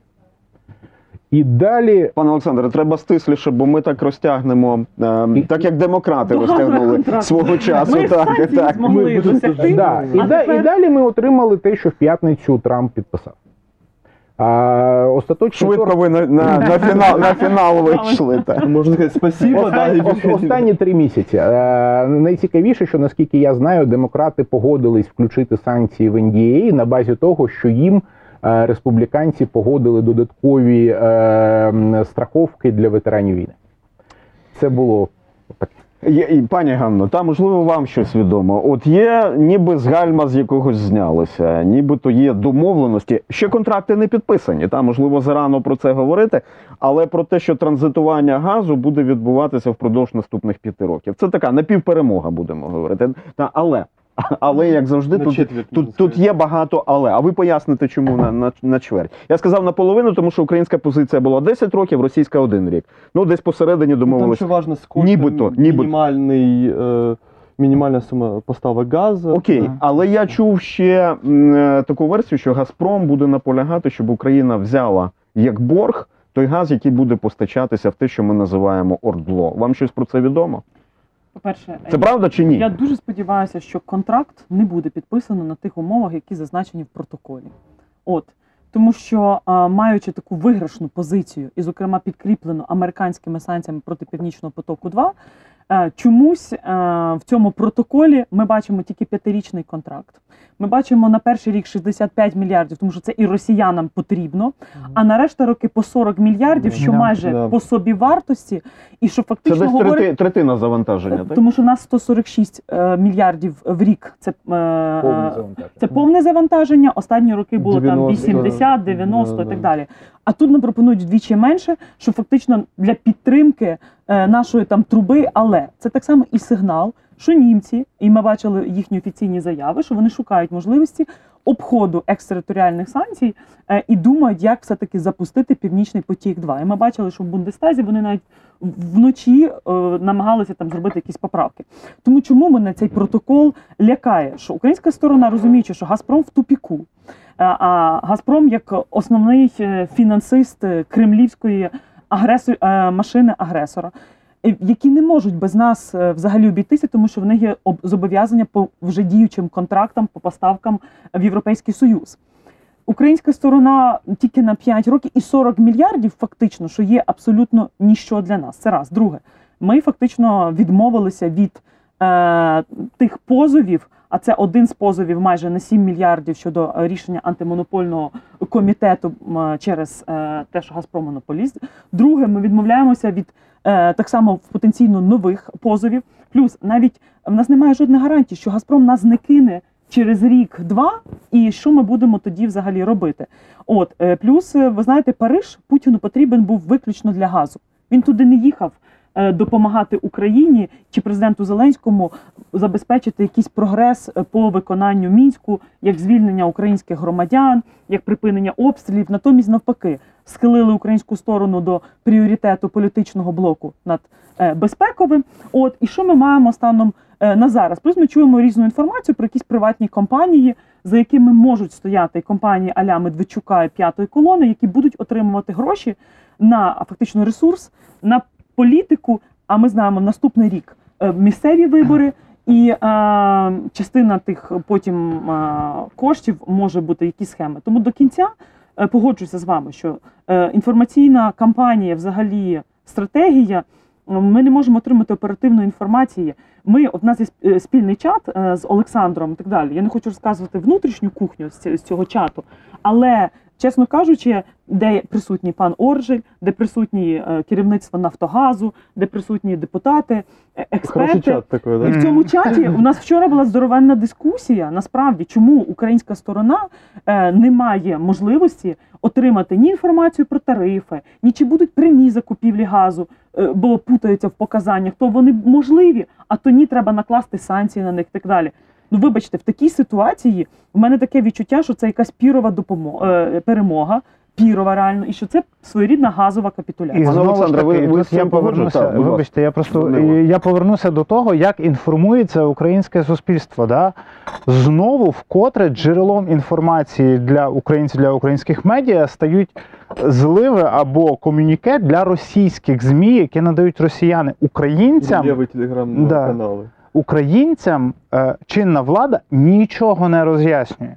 І далі Пане Олександре, треба стисліше, бо ми так розтягнемо, е, І- так як демократи Добре, розтягнули контракт. свого часу. Ми так, так. змогли Ми досягти. Да, і, А да, тепер- і далі ми отримали те, що в п'ятницю Трамп підписав. А, остаточний Швидко торг- ви на, на, на, фінал, на фінал вийшли. Так. Можно сказать спасибо, да, останні три місяці. Е, найцікавіше, що наскільки я знаю, демократи погодились включити санкції в NDA на базі того, що їм е, республіканці погодили додаткові е, страховки для ветеранів війни. Це було так. Пані Ганно, та можливо вам щось відомо. От є ніби з гальма з якогось знялося, нібито є домовленості. Ще контракти не підписані. Та можливо зарано про це говорити, але про те, що транзитування газу буде відбуватися впродовж наступних п'яти років. Це така напівперемога, будемо говорити. Та але. Але як завжди, На тут, четверть, тут, тут є багато але. А ви поясните, чому на, на, на чверть? Я сказав наполовину, тому що українська позиція була 10 років, російська один рік. Ну, десь посередині Ну, домовилися. еще важно, Нібито, нібито. минимальный, э, минимальная сумма поставок газа. Окей, але я чув ще м, е, таку версію, що Газпром буде наполягати, щоб Україна взяла як борг той газ, який буде постачатися в те, що ми називаємо ордло. Вам щось про це відомо? По-перше, Це правда чи ні? Я дуже сподіваюся, що контракт не буде підписано на тих умовах, які зазначені в протоколі. От тому, що а, маючи таку виграшну позицію, і, зокрема, підкріплену американськими санкціями проти Північного потоку 2 е, чомусь е, в цьому протоколі ми бачимо тільки п'ятирічний контракт. Ми бачимо на перший рік 65 мільярдів, тому що це і росіянам потрібно. А на решта роки по 40 мільярдів, що майже Да. по собі вартості, і що Це фактично десь говорить трети, третина завантаження, так? тому що у нас 146 е, мільярдів в рік. Це, е, повне е, завантаження. це повне завантаження. Останні роки було там 90, 80, 90 і так далі. А тут нам пропонують вдвічі менше, що фактично для підтримки е, нашої там труби. Але це так само і сигнал, що німці, і ми бачили їхні офіційні заяви, що вони шукають можливості обходу екстериторіальних санкцій е, і думають, як все-таки запустити Північний потік 2 І ми бачили, що в Бундестазі вони навіть вночі е, намагалися там зробити якісь поправки. Тому чому мене цей протокол лякає? Що українська сторона розуміючи, що Газпром в тупіку, а Газпром як основний е, фінансист е, кремлівської агресор, е, машини агресора. е, Які не можуть без нас е, взагалі обійтися, тому що в них є зобов'язання по вже діючим контрактам по поставкам в Європейський Союз. Українська сторона тільки на 5 років і 40 мільярдів, фактично, що є абсолютно ніщо для нас. Це раз. Друге, ми фактично відмовилися від е, тих позовів, а це один з позовів майже на 7 мільярдів щодо е, рішення антимонопольного комітету через е, те, що Газпром монополіст. Друге, ми відмовляємося від е, так само потенційно нових позовів. Плюс навіть в нас немає жодних гарантій, що Газпром нас не кине через рік-два, і що ми будемо тоді взагалі робити. От е, плюс, е, ви знаєте, Париж Путіну потрібен був виключно для газу. Він туди не їхав е, допомагати Україні чи президенту Зеленському забезпечити якийсь прогрес е, по виконанню мінську, як звільнення українських громадян, як припинення обстрілів. Натомість, навпаки, схилили українську сторону до пріоритету політичного блоку над е, безпековим. От і що ми маємо станом е, на зараз? Плюс ми чуємо різну інформацію про якісь приватні компанії, за якими можуть стояти компанії Аля Медведчука і п'ятої колони, які будуть отримувати гроші на фактично ресурс, на політику. А ми знаємо наступний рік е, місцеві вибори. І е, частина тих потім е, коштів може бути якісь схеми. Тому до кінця е, погоджуюся з вами, що е, інформаційна кампанія, взагалі стратегія, ми не можемо отримати оперативної інформації. Ми в нас є сп- спільний чат з Олександром і так далі. Я не хочу розказувати внутрішню кухню з цього чату, але чесно кажучи, де присутній пан Оржель, де присутні е, керівництво Нафтогазу, де присутні депутати, е, експерти. чат такой, І в цьому чаті у нас вчора була здоровенна дискусія. Насправді, чому українська сторона е, не має можливості отримати ні інформацію про тарифи, ні чи будуть прямі закупівлі газу, е, бо путаються в показаннях, то вони можливі, а то ні, треба накласти санкції на них і так далі. Ну, вибачте, в такій ситуації в мене таке відчуття, що це якась пірова допомога, е, перемога, пірова реально, і що це своєрідна газова капітуляція. І знову ж ви- ви тут я повернуся. погоджуєтеся? Вибачте, я просто я повернуся до того, як інформується українське суспільство. Да? Знову вкотре джерелом інформації для українців для українських медіа стають зливи або комюніке для російських змі, які надають росіяни українцям. Левые Да. Українцям е, чинна влада нічого не роз'яснює.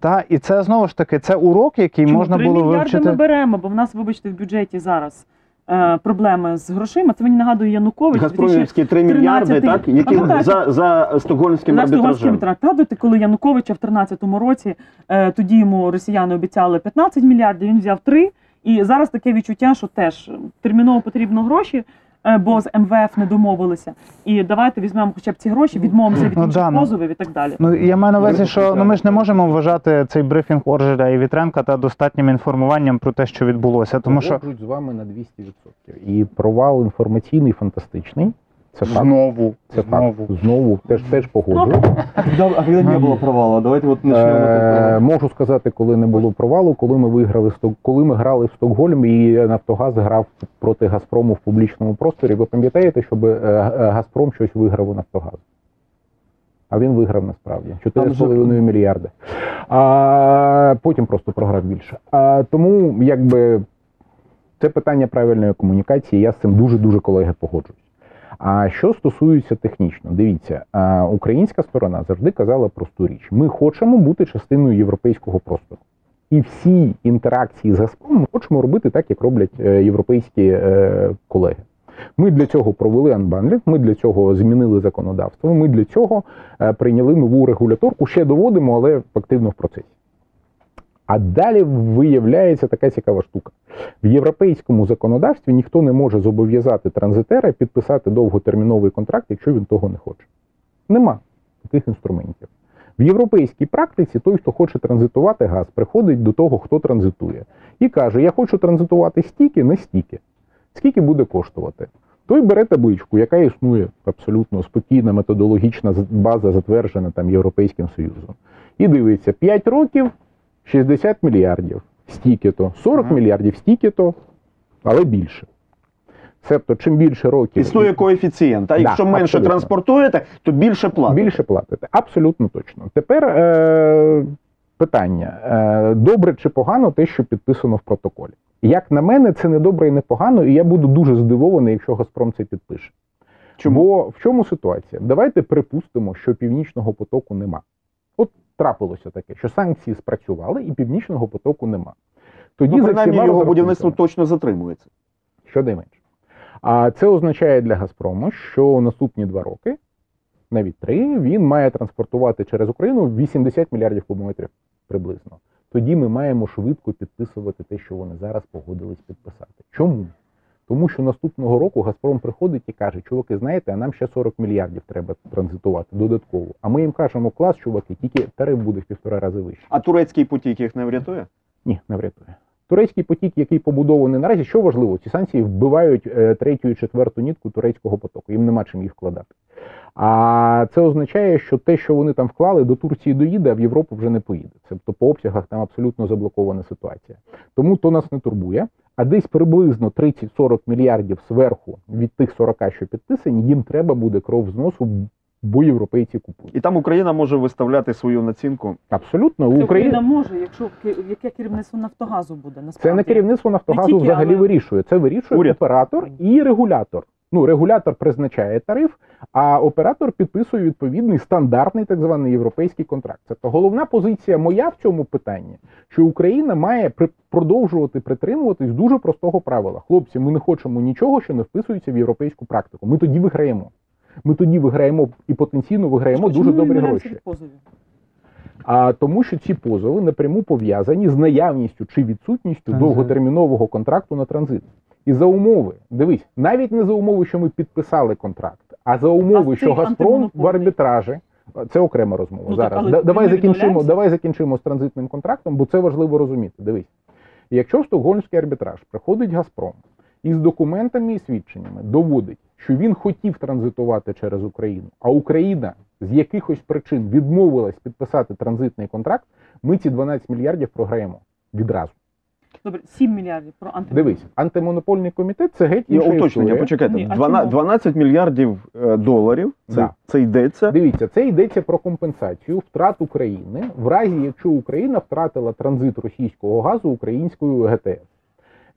Та і це знову ж таки це урок, який Чому? можна було мільярди вивчити. ми беремо, бо в нас, вибачте, в бюджеті зараз е, проблеми з грошима. Це мені нагадує Янукович. Газпромівські 3 мільярди, так, які Пам'ятаєте? за, за стокгольмським За Стокгольмським арбітражем. Згадуєте, коли Януковича в 13-му році е, тоді йому росіяни обіцяли 15 мільярдів, він взяв 3. І зараз таке відчуття, що теж терміново потрібно гроші, е, бо з МВФ не домовилися. І давайте візьмемо хоча б ці гроші, відмовимося від Ну, інших да, ну. позовів і так далі. Ну я маю на увазі, що ну ми ж не можемо вважати цей брифінг Оржеля і Вітренка та достатнім інформуванням про те, що відбулося, тому що з вами на 200%. І провал інформаційний фантастичний. Це факт. знову, Це знову. факт. Знову теж теж погоджуюсь. А когда, а когда не было провала? Давайте вот начнем. Е, этот, э, можу сказати, коли не було провалу, коли ми виграли Сток- коли ми грали в Стокгольм і Нафтогаз грав проти Газпрому в публічному просторі. Ви пам'ятаєте, щоб е, е, Газпром щось виграв у Нафтогазу? А він виграв насправді 4,5 мільярди. А потім просто програв більше. А, тому якби це питання правильної комунікації. Я з цим дуже дуже колеги погоджуюсь. А що стосується технічно, дивіться, українська сторона завжди казала просту річ: ми хочемо бути частиною європейського простору. І всі інтеракції з Газпромом ми хочемо робити так, як роблять е, європейські е, колеги. Ми для цього провели анбандлінг, ми для цього змінили законодавство, ми для цього е, прийняли нову регуляторку, ще доводимо, але активно в процесі. А далі виявляється така цікава штука. В європейському законодавстві ніхто не може зобов'язати транзитера підписати довготерміновий контракт, якщо він того не хоче. Нема таких інструментів. В європейській практиці той, хто хоче транзитувати газ, приходить до того, хто транзитує, і каже: Я хочу транзитувати стільки, не стільки. Скільки буде коштувати? Той бере табличку, яка існує абсолютно спокійна методологічна база, затверджена там Європейським Союзом. І дивиться, 5 років 60 мільярдів, стільки-то, 40 мільярдів, стільки-то, але більше. Себто, чим більше років Існує коефіцієнт. А Да, якщо менше абсолютно. транспортуєте, то більше платите. Більше платите. Абсолютно точно. Тепер е, питання: е, добре чи погано те, що підписано в протоколі? Як на мене, це не добре і не погано, і я буду дуже здивований, якщо Газпром це підпише. Чому? Бо в чому ситуація? Давайте припустимо, що північного потоку нема. От трапилося таке, що санкції спрацювали і північного потоку нема. Тоді Ну, принаймні його будівництво точно затримується. щонайменше. А це означає для Газпрому, що наступні два роки, навіть три, він має транспортувати через Україну 80 мільярдів кубометрів приблизно. Тоді ми маємо швидко підписувати те, що вони зараз погодились підписати. Чому? Тому що наступного року Газпром приходить і каже, чуваки, знаєте, а нам ще 40 мільярдів треба транзитувати додатково. А ми їм кажемо, клас, чуваки, тільки тариф буде в півтора рази вищий. А турецький потік їх не врятує? Ні, не врятує. Турецький потік, який побудований наразі, що важливо, ці санкції вбивають е, третю і четверту нітку турецького потоку. Їм нема чим їх вкладати. А це означає, що те, що вони там вклали, до Турції доїде, а в Європу вже не поїде. Тобто по обсягах там абсолютно заблокована ситуація. Тому то нас не турбує. А десь приблизно 30-40 мільярдів зверху від тих 40, що підписані, їм треба буде кров зносу, бо європейці купують. І там Україна може виставляти свою націнку. Абсолютно, Це Україна може, якщо яке керівництво Нафтогазу буде насправді. Це не керівництво Нафтогазу тільки, взагалі але- вирішує. Це вирішує Уряд. оператор і регулятор. Ну, регулятор призначає тариф, а оператор підписує відповідний стандартний так званий європейський контракт. Тобто головна позиція моя в цьому питанні, що Україна має при- продовжувати притримуватись дуже простого правила. Хлопці, ми не хочемо нічого, що не вписується в європейську практику. Ми тоді виграємо. Ми тоді виграємо і потенційно виграємо Чому дуже ми добрі гроші. від позовів? А тому, що ці позови напряму пов'язані з наявністю чи відсутністю Ага. довготермінового контракту на транзит. І за умови, дивись, навіть не за умови, що ми підписали контракт, а за умови, А що Газпром в арбітражі. Це окрема розмова. Ну, Зараз Да- давай закінчимо. Давай закінчимо з транзитним контрактом, бо це важливо розуміти. Дивись, якщо в Стокгольмський арбітраж приходить Газпром із документами і свідченнями доводить, що він хотів транзитувати через Україну, а Україна з якихось причин відмовилась підписати транзитний контракт, ми ці 12 мільярдів програємо відразу. Добре, 7 мільярдів про антимонопольний. Дивись, антимонопольний комітет це геть І інша уточнення, історія. почекайте, Ні, а 12, чому? 12 мільярдів е, доларів. Це, Да. це йдеться. Дивіться, це йдеться про компенсацію втрат України в разі, якщо Україна втратила транзит російського газу українською ГТС.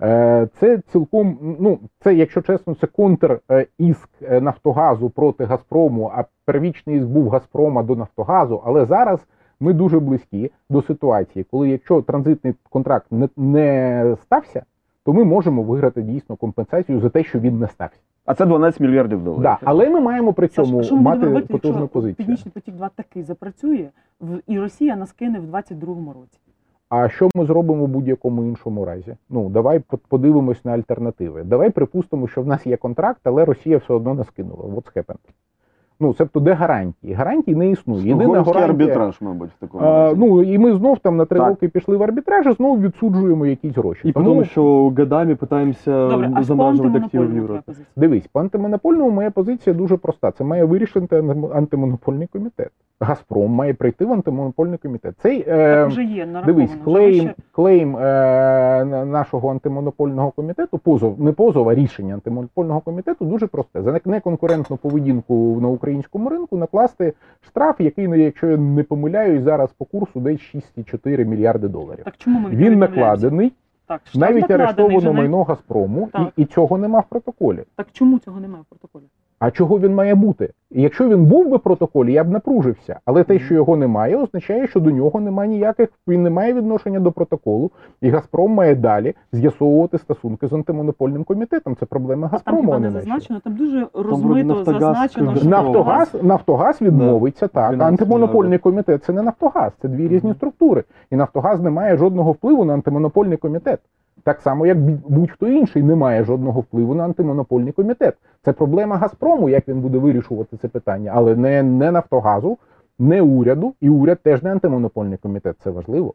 Е, Це цілком, ну це, якщо чесно, це контр-іск е, Нафтогазу проти Газпрому, а первічний іск був Газпрома до Нафтогазу. Але зараз ми дуже близькі до ситуації, коли якщо транзитний контракт не, не стався, то ми можемо виграти дійсно компенсацію за те, що він не стався. А це 12 мільярдів доларів. Да, але ми маємо при цьому а що ми будемо мати робити, потужну якщо позицію. Північний потік 2 таки запрацює, в- і Росія нас кине в 22-му році. А що ми зробимо в будь-якому іншому разі? Ну давай подивимось на альтернативи. Давай припустимо, що в нас є контракт, але Росія все одно нас кинула. What's happened? Ну, себто, де гарантії? Гарантій не існує. Єдина гарантія. арбітраж, мабуть, в такому А, разі. ну і ми знов там на три роки пішли в арбітраж, і знов відсуджуємо якісь гроші. И Тому потом еще годами пытаемся Добре, а по замораживать активы в позиція? дивись, по антимонопольному моя позиція дуже проста. Це має вирішити антимонопольний комітет. Газпром має прийти в антимонопольний комітет. Цей е, вже є. Дивись, claim, вище. claim е, нашого антимонопольного комітету, позов, не позов, а рішення антимонопольного комітету дуже просте. За неконкурентну поведінку на українському ринку накласти штраф, який, ну, якщо я не помиляюсь, зараз по курсу десь 6,4 мільярди доларів. Так чому ми Він накладений, Так, навіть арештовано вже майно Газпрому, Так. і, і цього нема в протоколі. Так чому цього немає в протоколі? А чого він має бути? І Якщо він був би в протоколі, я б напружився. Але те, що його немає, означає, що до нього немає ніяких, він не має відношення до протоколу, і Газпром має далі з'ясовувати стосунки з антимонопольним комітетом. Це проблема А там Газпрому. хіба не зазначено, там дуже розмито Нафтогаз зазначено, що Нафтогаз, Нафтогаз відмовиться так. 12 Антимонопольний комітет це не Нафтогаз, це дві різні структури. І Нафтогаз не має жодного впливу на антимонопольний комітет. Так само, як будь-хто інший не має жодного впливу на антимонопольний комітет. Це проблема Газпрому, як він буде вирішувати це питання, але не, не Нафтогазу, не уряду, і уряд теж не антимонопольний комітет. Це важливо.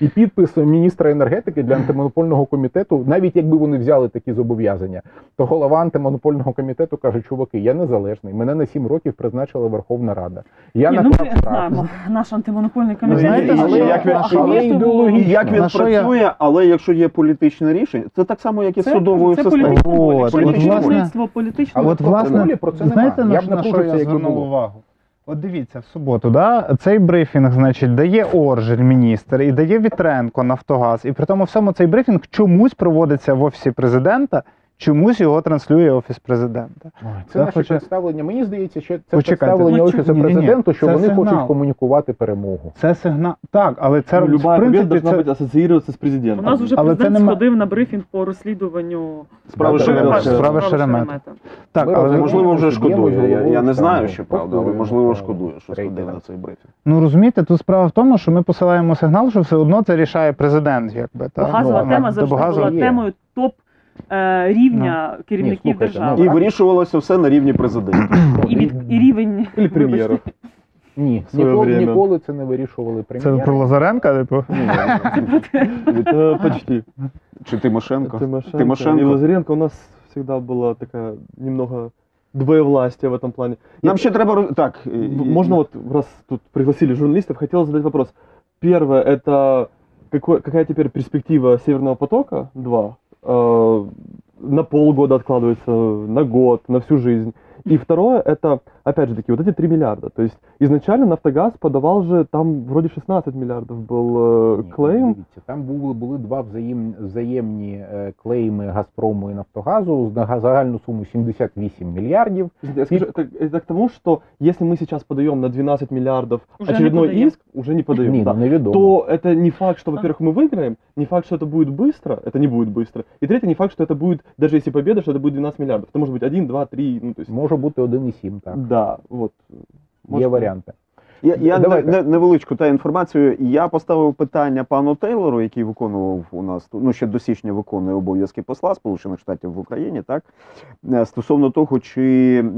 І підпис міністра енергетики для антимонопольного комітету, навіть якби вони взяли такі зобов'язання, то голова антимонопольного комітету каже: чуваки, я незалежний, мене на 7 років призначила Верховна Рада. Я Ні, ну ми знаємо, наш антимонопольний комітет. знаєте, але як він- але ідеологічно. Як він На що я- працює, але якщо є політичне рішення, це так само, як і Це, судовою це системою. Політичне керівництво, політичне А от власне, про це знаєте, нема. на, Я б на що я звернув увагу? От дивіться, в суботу, да, цей брифінг, значить, дає Оржель міністр і дає Вітренко Нафтогаз. І при тому всьому цей брифінг чомусь проводиться в офісі президента, чомусь його транслює офіс президента. Ой, Це Це наше хоче- представлення. Мені здається, що це Почекайте. представлення Ну, офісу ні-ні-ні, президенту, що це вони сигнал. хочуть комунікувати перемогу. Це сигнал. Так, але це Ну, в принципі це... быть ассоциироваться с У президентом. нас вже Але це президент нема- сходив на брифінг по розслідуванню Справи Шеремета. Справи Шеремета. Так, Ми але Можливо, вже шкодує. Я, я не знаю, що правда, але можливо шкодує, що сходив на цей брифінг. ну розумієте, тут справа в тому, що ми посилаємо сигнал, що все одно це рішає президент, якби так. Газова Ну, тема завжди була темою топ е, рівня керівників Ні, слухайте, держави. І Так. вирішувалося все на рівні президента. І, від, і рівень Или вибачте, премьера. Ні, В своє ніколи, время. ніколи це не вирішували Це прем'єри. про Лазаренка, типу. Ні, ні, ні. Э, Почти. Чи Тимошенко? Тимошенко. Тимошенко. И Лазаренко у нас всегда была такая немного двоевластие в этом плане. Нам Я- ще треба роз- так. і- В- і- Можно вот, раз тут пригласили журналистов, хотел задать вопрос. Первое, это какой, какая теперь перспектива Северного потока-2? Э, На полгода откладывается, на год, на всю жизнь. И второе, это, опять же таки, вот эти 3 миллиарда. То есть изначально Нафтогаз подавал же, там вроде 16 миллиардов был э, Ні, клейм. Дивіться, там були, були два взаєм, взаємні е, клейми Газпрому і Нафтогазу на загальну суму 78 мільярдів. Я скажу, это, это к тому, что если мы сейчас подаем на 12 миллиардов Уже не очередной подаем. иск, уже не подаем. Ні, да. ну невідомо. то это не факт, что, во-первых, мы выиграем, не факт, что это будет быстро, это не будет быстро. И третье, не факт, что это будет, даже если победа, что это будет 12 миллиардов. Это может быть 1, 2, 3, ну то есть... Може бути 1,7, так. Да, вот. Є Может, варіанти. Я, я Давайте. не, невеличку та інформацію. Я поставив питання пану Тейлору, який виконував у нас ну ще до січня виконує обов'язки посла Сполучених Штатів в Україні, так Е, стосовно того, чи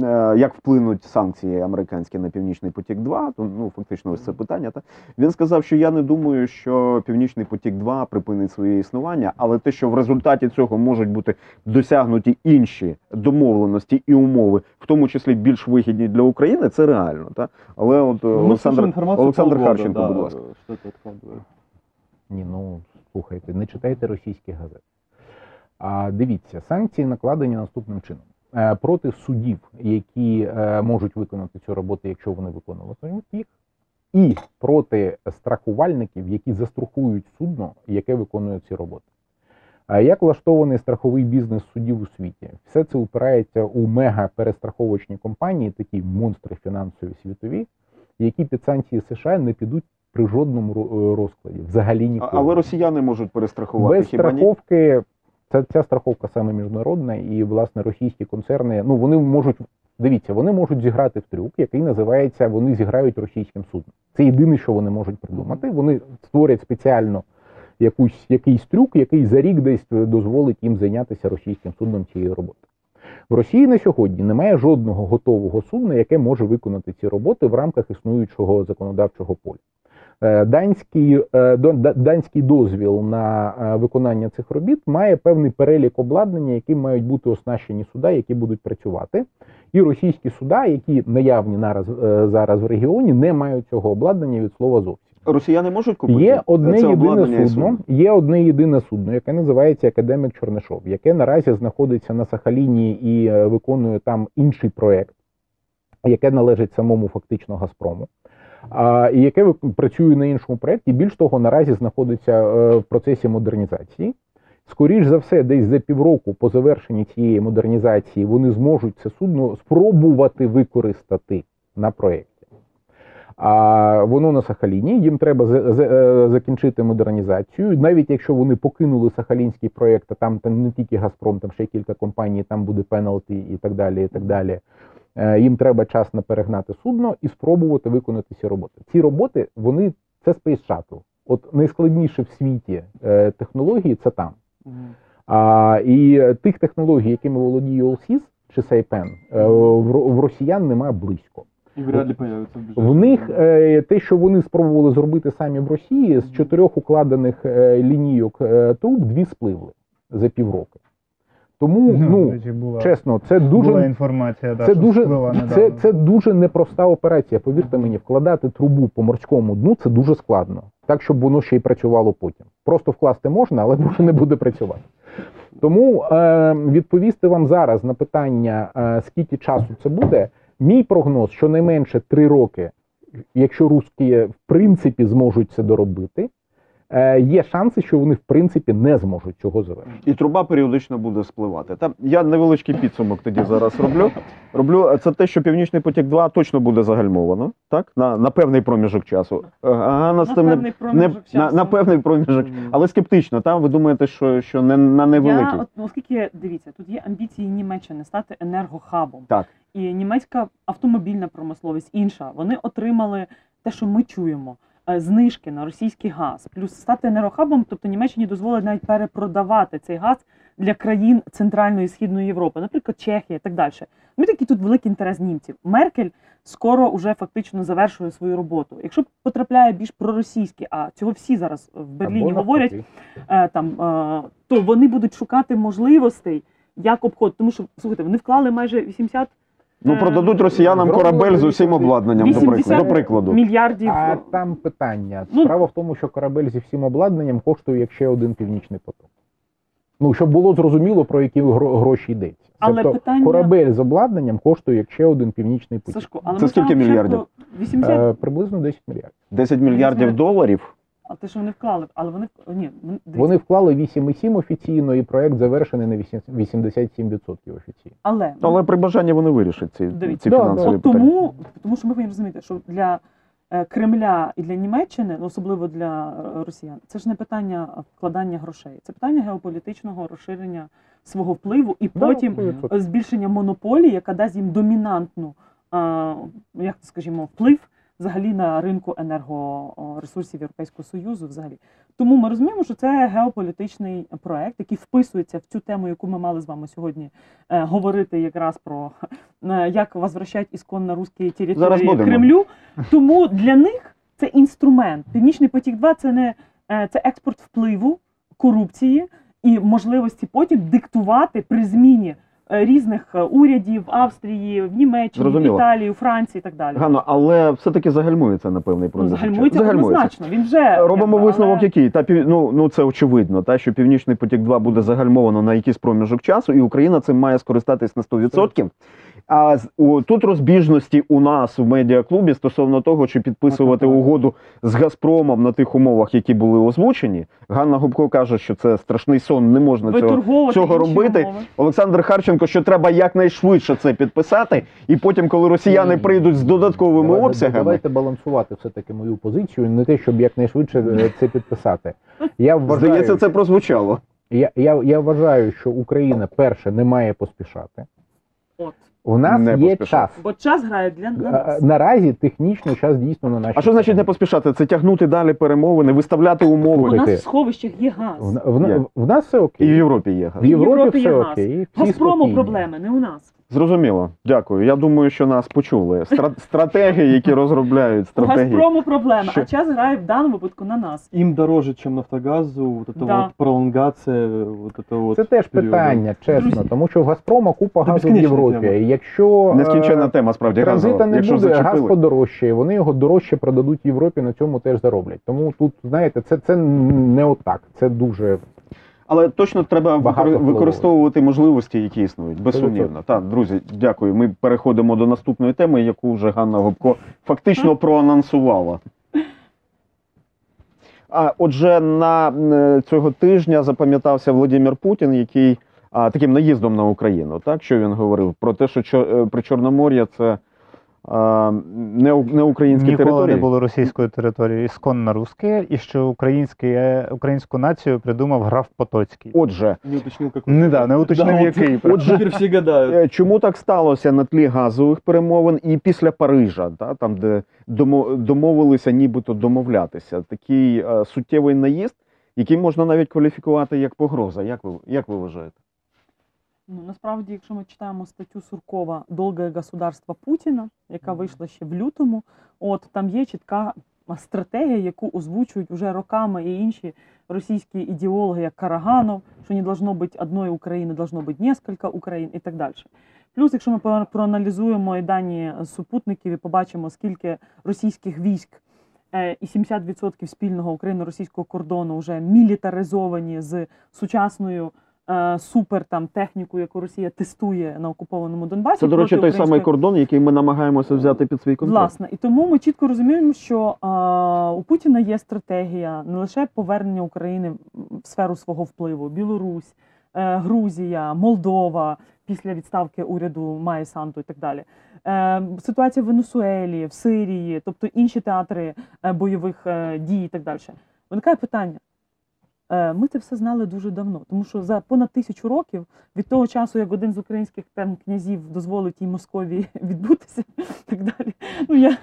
е, як вплинуть санкції американські на Північний потік 2 то ну фактично ось це питання. Так він сказав, що я не думаю, що Північний потік 2 припинить своє існування, але те, що в результаті цього можуть бути досягнуті інші домовленості і умови, в тому числі більш вигідні для України, це реально. Так? Але от е, Ну, Олександр, Олександр Харченко, да, будь ласка. Это откладывает. Ні, ну слухайте, не читайте російські газети. А дивіться, санкції накладені наступним чином. Е, Проти судів, які е, можуть виконати цю роботу, якщо вони виконуватимуть їх, і проти страхувальників, які застрахують судно, яке виконує ці роботи. А як влаштований страховий бізнес судів у світі? Все це упирається у мега перестраховочні компанії, такі монстри фінансові світові, які під санкції США не підуть при жодному е, розкладі. Взагалі ніколи. Але росіяни можуть перестрахувати Без хіба страховки, ця, ця страховка саме міжнародна, і власне російські концерни, ну вони можуть. Дивіться, вони можуть зіграти в трюк, який називається Вони зіграють російським судном. Це єдине, що вони можуть придумати. Вони створять спеціально якусь, якийсь трюк, який за рік десь дозволить їм зайнятися російським судном цієї роботи. В Росії на сьогодні немає жодного готового судна, яке може виконати ці роботи в рамках існуючого законодавчого поля. Е, Данський, е, данський дозвіл на е, виконання цих робіт має певний перелік обладнання, яким мають бути оснащені суда, які будуть працювати. І російські суда, які наявні зараз в регіоні, не мають цього обладнання від слова зовсім. Росіяни можуть купити Є одне це єдине судно, є одне єдине судно, яке називається Академік Чорнишов, яке наразі знаходиться на Сахаліні і е, виконує там інший проект, яке належить самому фактично Газпрому. А, і яке працює на іншому проєкті, більш того, наразі знаходиться е, в процесі модернізації. Скоріш за все, десь за півроку по завершенні цієї модернізації вони зможуть це судно спробувати використати на проєкті. А воно на Сахаліні. Їм треба е, закінчити модернізацію. Навіть якщо вони покинули Сахалінський проєкт, а там, там не тільки Газпром, там ще кілька компаній, там буде пеналті і так далі. І так далі. Е, Їм треба час на перегнати судно і спробувати виконати ці роботи. Ці роботи вони це Space Shuttle. От найскладніше в світі е, технології це там. А, і тих технологій, якими володіє Allseas чи Сайпен, в, в росіян немає близько. И вряд ли появится в В них е, те, що вони спробували зробити самі в Росії, з чотирьох укладених е, лінійок е, труб дві спливли за півроку. Тому, до ну, була, чесно, це була дуже інформація, це що дуже, це, це дуже непроста операція. Повірте мені, вкладати трубу по морському дну це дуже складно. Так, щоб воно ще й працювало потім. Просто вкласти можна, але дуже не буде працювати. Тому е, відповісти вам зараз на питання, е, скільки часу це буде, мій прогноз, що не менше три роки, якщо русські в принципі зможуть це доробити, є шанси, що вони в принципі не зможуть цього завершити. І труба періодично буде спливати. Та я невеличкий підсумок тоді зараз роблю. Роблю це те, що Північний потік 2 точно буде загальмовано, так? На, на певний проміжок часу. Е, Ганна з На тим не, не проміжок на, на певний проміжок, але скептично. Там ви думаєте, що, що не на невеликий. Я, от, ну, оскільки дивіться, тут є амбіції Німеччини стати енергохабом. Так. І німецька автомобільна промисловість інша. Вони отримали те, що ми чуємо. Е, Знижки на російський газ, плюс стати енергохабом, тобто Німеччині дозволить навіть перепродавати цей газ для країн Центральної і Східної Європи, наприклад, Чехія і так далі. Ми такий тут великий інтерес німців. Меркель скоро вже фактично завершує свою роботу. Якщо потрапляє більш проросійський, а цього всі зараз в Берліні Або говорять, е, там, е, то вони будуть шукати можливостей, як обход. Тому що слухайте, вони вклали майже 80 Ну, е, продадуть росіянам корабель з усім обладнанням, до 80 прикладу. До прикладу. мільярдів. А там питання. Ну- Справа в тому, що корабель зі всім обладнанням коштує як ще один північний поток. Ну, щоб було зрозуміло, про які гро- гроші йдеться. Але тобто питання- корабель з обладнанням коштує як ще один північний потік. Сашко, але Це ми скільки мільярдів? початку 80, Е, приблизно 10 мільярдів. 10 мільярдів доларів. А те, що вони вклали, але вони ні, вони, дивіться, Вони вклали 8,7 офіційно, і проект завершений на 8 87% офіційно. але, Але при бажанні вони вирішать ці, Дивіться. ці Да, фінансові. От питання. тому, тому що ми повинні розуміти, що для е, Кремля і для Німеччини, ну, особливо для е, росіян, це ж не питання вкладання грошей, це питання геополітичного розширення свого впливу і потім Да, збільшення монополії, яка дасть їм домінантну, е, як скажімо, вплив взагалі на ринку енергоресурсів Європейського Союзу. Взагалі, тому ми розуміємо, що це геополітичний проект, який вписується в цю тему, яку ми мали з вами сьогодні е, говорити, якраз про е, як возвращать ісконно русські території. Кремлю. Тому для них це інструмент. Північний потік 2 це не е, це експорт впливу, корупції і можливості потім диктувати при зміні різних е, урядів Австрії, в Німеччині, в Зрозуміло. Італії, у Франції і так далі. Гано, але все-таки загальмується на певний проміжок. загальмується однозначно. Він вже Робимо якби, висновок, але- який та пів- ну, ну це очевидно, та що Північний потік 2 буде загальмовано на якийсь проміжок часу, і Україна цим має скористатись на 100%. А тут розбіжності у нас в медіаклубі стосовно того, чи підписувати угоду з Газпромом на тих умовах, які були озвучені. Ганна Губко каже, що це страшний сон, не можна цього. цього робити. умови. Олександр Харченко, що треба якнайшвидше це підписати, і потім, коли росіяни прийдуть з додатковими Давайте- обсягами. Давайте балансувати все-таки мою позицію, не те, щоб якнайшвидше е, це підписати. Я вважаю, Здається, це прозвучало. я, я, я вважаю, що Україна перше не має поспішати. От. У нас Не є поспішати. час. Бо час грає для А, нас. Наразі технічно час дійсно на нашій А що значить не поспішати? Це тягнути далі перемовини, виставляти умови. У нас в сховищах є газ. В, в, Є. в нас все І в. Європі є газ. В Європі, Європі є все газ. окей. Всі Газпрому спокійні. проблеми, не у нас. Зрозуміло. Дякую. Я думаю, що нас почули. Стра- стратегії, які розробляють У стратегії. Газпрому проблеми, Що? а час грає в даному випадку на нас. Им дороже, чем Нафтогазу, вот эта Да. вот пролонгация, вот это вот. Це теж периода. питання, чесно, Друзі. тому що в Газпрома купа Це газу в безкінечна Європі. тема. І Якщо е, Нескінченна тема, справді транзита газова. не Якщо буде, газ зачепили. подорожчає, вони його дорожче продадуть Європі, на цьому теж зароблять. Тому тут, знаєте, це, це не отак. Це дуже Але точно треба Багато використовувати можливості, які існують. Безсумнівно. Так, друзі, дякую. Ми переходимо до наступної теми, яку вже Ганна Гопко фактично проанонсувала. А отже, на е, цього тижня запам'ятався Володимир Путін, який а, таким наїздом на Україну. Так, що він говорив про те, що Чо- е, при Чорномор'я це не, у- не українські Ніколи території. не було російської території, ісконно русське, і що українське, українську націю придумав граф Потоцький. Отже, Не уточнил, какой. Не, да, не уточнив, вот який. Отже, Теперь все гадают. Е, Чому так сталося на тлі газових перемовин і після Парижа, та, там, де домовилися нібито домовлятися? Такий е, суттєвий наїзд, який можна навіть кваліфікувати як погроза. Як ви, як ви вважаєте? Ну насправді, якщо ми читаємо статтю Суркова Долге государство Путіна, яка вийшла ще в лютому, от там є чітка стратегія, яку озвучують уже роками і інші російські ідеологи, як Караганов, що не должно бути одної України, должно бути несколько Україн і так далі. Плюс, якщо ми проаналізуємо і дані супутників і побачимо, скільки російських військ е, і 70% спільного україно-російського кордону вже мілітаризовані з сучасною супер там техніку, яку Росія тестує на окупованому Донбасі. Це, до речі, той самий кордон, який ми намагаємося взяти під свій контроль. Власне, і тому ми чітко розуміємо, що а, у Путіна є стратегія не лише повернення України в сферу свого впливу: Білорусь, е, Грузія, Молдова після відставки уряду Майї Санту і так далі. Е, ситуація в Венесуелі, в Сирії, тобто інші театри е, бойових е, дій і так далі. Виникає питання. Е, Ми це все знали дуже давно, тому що за понад тисячу років від того часу, як один з українських там князів дозволить їй Московії відбутися, і так далі. Ну я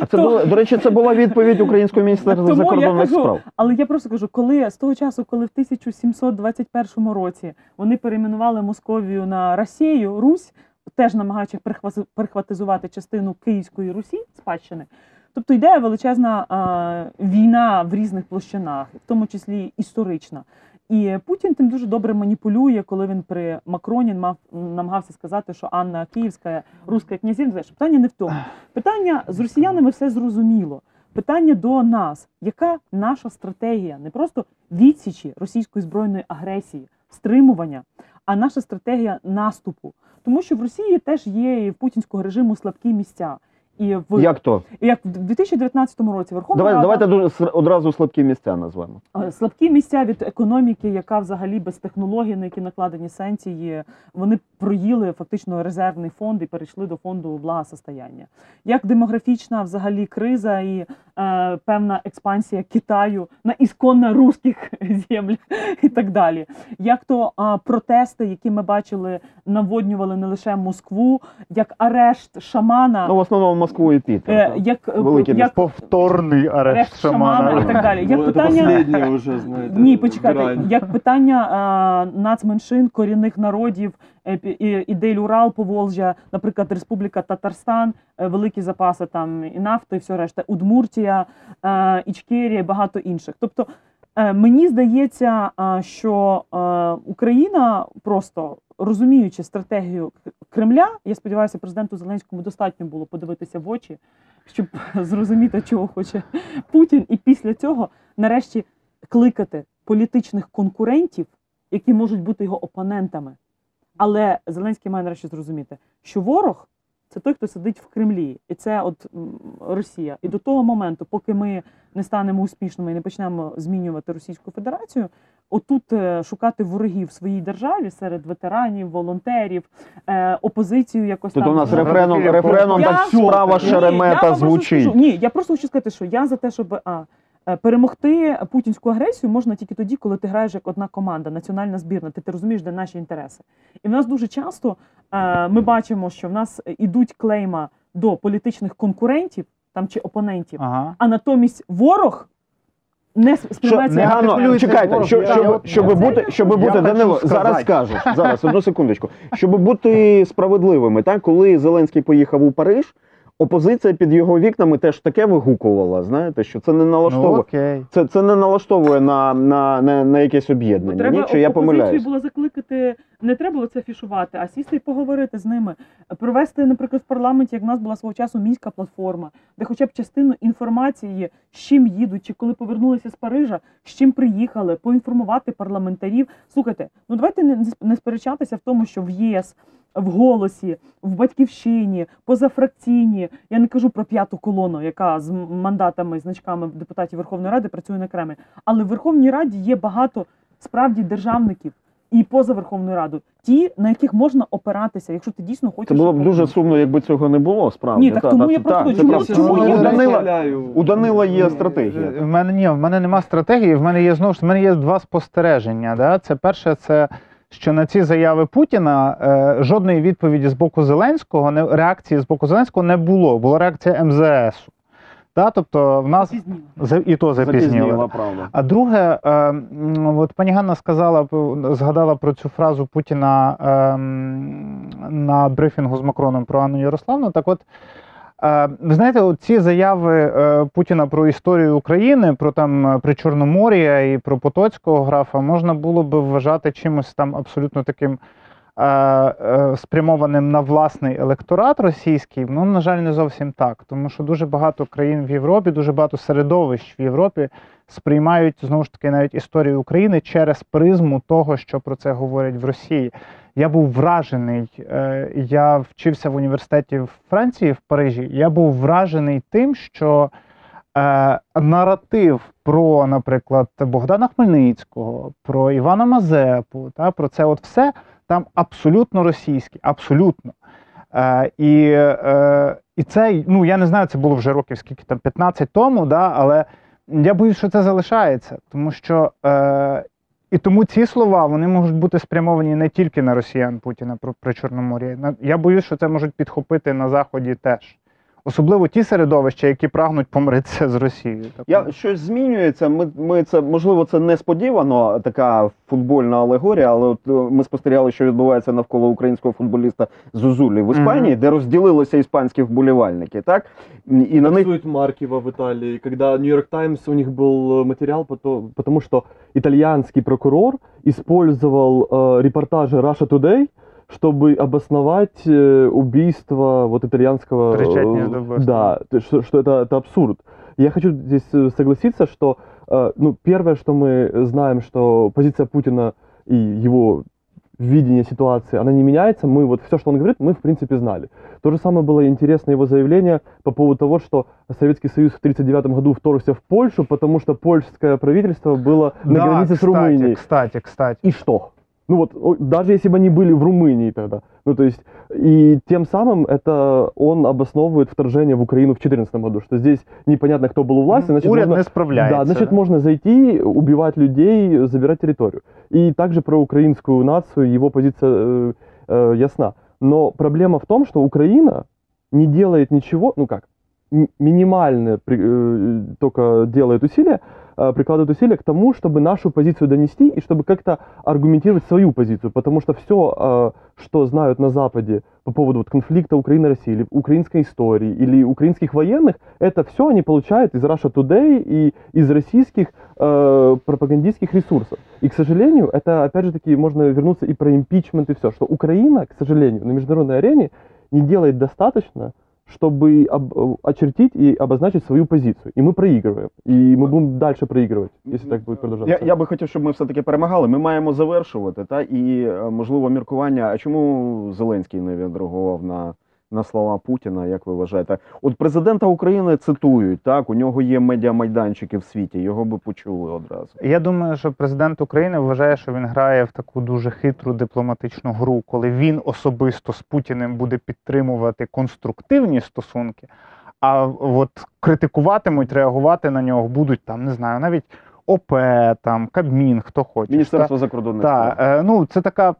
А це То- було, до речі, це була відповідь українського міністерства закордонних справ. Але я просто кажу, коли з того часу, коли в 1721 році вони перейменували Московію на Росію, Русь, теж намагаючись прихвази- прихватизувати частину Київської Русі, спадщини. Тобто йде величезна а, війна в різних площинах, в тому числі історична. І Путін тим дуже добре маніпулює, коли він при Макроні мав намагався сказати, що Анна Київська, руська князівна. Питання не в тому. Питання з росіянами все зрозуміло. Питання до нас, яка наша стратегія не просто відсічі російської збройної агресії, стримування, а наша стратегія наступу. Тому що в Росії теж є і в путінського режиму слабкі місця. І в Як то? як в 2019 році Верховна Давай, Рада давайте дуже одразу слабкі місця назвемо. Е, Слабкі місця від економіки, яка взагалі без технологій, на які накладені санкції, вони проїли фактично резервний фонд і перейшли до фонду благосостояння. Як демографічна взагалі криза і е, певна експансія Китаю на ісконно русських землях і так далі. Як то е, протести, які ми бачили, наводнювали не лише Москву, як арешт шамана, Ну, в основному Москву і Пітер. е, як, е, Великі як Повторний арешт арешт шамана і так далі. Як Ну, питання последнее уже, знаете, ні, почекайте, грань. як питання а, нацменшин, корінних народів, е, пі- і- ідей Урал, Поволжя, наприклад, Республіка Татарстан, е, великі запаси там і нафти, і все решта, Удмуртія, е, Ічкерія, багато інших. Тобто е, мені здається, що е, Україна просто розуміючи стратегію Кремля, я сподіваюся, президенту Зеленському достатньо було подивитися в очі, щоб зрозуміти, чого хоче Путін, і після цього нарешті кликати політичних конкурентів, які можуть бути його опонентами. Але Зеленський має нарешті зрозуміти, що ворог це той, хто сидить в Кремлі, і це от Росія. І до того моменту, поки ми не станемо успішними і не почнемо змінювати Російську Федерацію, отут е, шукати ворогів в своїй державі серед ветеранів, волонтерів, е, опозицію якось Тут там у нас рефреном, рефреном так справа Шеремета звучить. ні, я просто хочу сказати, що я за те, щоб а, перемогти путінську агресію можна тільки тоді, коли ти граєш як одна команда, національна збірна. Ти, ти розумієш, де наші інтереси. І в нас дуже часто е, ми бачимо, що в нас ідуть клейма до політичних конкурентів там чи опонентів, Ага. а натомість ворог не сприймається не чекайте, ворог, щоб, я- щоб, я- щоб я- бути, щоб бути Данило, зараз скажеш, зараз, одну секундочку. Щоб бути справедливими, так, коли Зеленський поїхав у Париж, опозиція під його вікнами теж таке вигукувала, знаєте, що це не Ну, налаштовує. окей. Це, це не налаштовує на, на, на, на якесь об'єднання. Треба Ні, чи я помиляюсь? було закликати, не треба це фішувати, а сісти і поговорити з ними. Провести, наприклад, в парламенті, як в нас була свого часу мінська платформа, де хоча б частину інформації, з чим їдуть, чи коли повернулися з Парижа, з чим приїхали, поінформувати парламентарів. Слухайте, ну давайте не, не сперечатися в тому, що в ЄС. В голосі, в батьківщині, позафракційні. Я не кажу про п'яту колону, яка з мандатами, значками депутатів Верховної Ради працює на Кремль. Але в Верховній Раді є багато справді державників і поза Верховною Радою, ті, на яких можна опиратися, якщо ти дійсно хочеш. Це було б дуже сумно, якби цього не було, справді. Ні, так Та, тому та, я та, просто та, чому- чому У Данила, у Данила є стратегія. В мене ні, в мене нема стратегії. В мене є знову ж в мене є два спостереження. Да? Це перше, це що на ці заяви Путіна е, жодної відповіді з боку Зеленського, не реакції з боку Зеленського не було. Була реакція МЗС. Та, тобто в нас Запізніла. за- і то запізніло. Правда. А друге, е, от пані Ганна сказала, згадала про цю фразу Путіна е, на брифінгу з Макроном про Анну Ярославну. Так от, ви знаєте, ці заяви е, Путіна про історію України, про там е, при Чорномор'я і про Потоцького графа можна було би вважати чимось там абсолютно таким. е, Спрямованим на власний електорат російський, ну на жаль, не зовсім так, тому що дуже багато країн в Європі, дуже багато середовищ в Європі сприймають знову ж таки навіть історію України через призму того, що про це говорять в Росії. Я був вражений. е, Я вчився в університеті в Франції, в Парижі. Я був вражений тим, що е, наратив про, наприклад, Богдана Хмельницького, про Івана Мазепу, та про це от все там абсолютно російський, абсолютно. Е, і, е, і це, ну я не знаю, це було вже років скільки там 15 тому, да, але я боюсь, що це залишається, тому що е, і тому ці слова вони можуть бути спрямовані не тільки на росіян Путіна про при Чорномор'я. Я боюсь, що це можуть підхопити на заході теж. Особливо ті середовища, які прагнуть помиритися з Росією. Я щось змінюється. Ми, ми це можливо це несподівано, така футбольна алегорія, але от е, ми спостерігали, що відбувається навколо українського футболіста Зузулі в Іспанії, де розділилися іспанські вболівальники, так і на них Таксует Маркива в Италии, когда Нью-Йорк Таймс, у них был э, материал, пото- потому что итальянский прокурор использовал э, репортажи Russia Today, чтобы обосновать э, убийство вот итальянского... э. Да, что, что это, это абсурд. Я хочу здесь э, согласиться, что ну, первое, что мы знаем, что позиция Путина и его видение ситуации, она не меняется. Мы вот все, что он говорит, мы в принципе знали. То же самое было интересно его заявление по поводу того, что Советский Союз в 1939 году вторгся в Польшу, потому что польское правительство было на Да, границе с кстати, Румынией. Кстати, кстати. И что? Ну вот, даже если бы они были в Румынии тогда. Ну то есть, и тем самым это он обосновывает вторжение в Украину в 2014 году, что здесь непонятно, кто был у власти, значит, Уряд можно- не справляється. да, значит, можно зайти, убивать людей, забирать территорию. И также про украинскую нацию его позиция э, э, ясна. Но проблема в том, что Украина не делает ничего, ну как, минимально э, только делает усилия, э, прикладывает усилия к тому, чтобы нашу позицию донести и чтобы как-то аргументировать свою позицию. Потому что все, что знают на Западе по поводу вот конфликта Украины и России, или украинской истории, или украинских военных, это все они получают из Russia Today и из российских э, пропагандистских ресурсов. И, к сожалению, это, опять же таки, можно вернуться и про импичмент и все, что Украина, к сожалению, на международной арене не делает достаточно, чтобы об- э, очертить и обозначить свою позицию. И мы проигрываем. И мы будем дальше проигрывать, если так будет продолжаться. я, я би хотів, щоб ми все таки перемагали. Ми маємо завершувати, та і е, можливо міркування. А чому Зеленський не відреагував на, На слова Путіна? Як ви вважаєте? От президента України цитують, так у нього є медіамайданчики в світі, його би почули одразу. Я думаю, що президент України вважає, що він грає в таку дуже хитру дипломатичну гру, коли він особисто з Путіним буде підтримувати конструктивні стосунки, а от критикуватимуть, реагувати на нього будуть там, не знаю, навіть ОП, там Кабмін, хто хоче. Міністерство закордонних Так, справ. е, ну це така.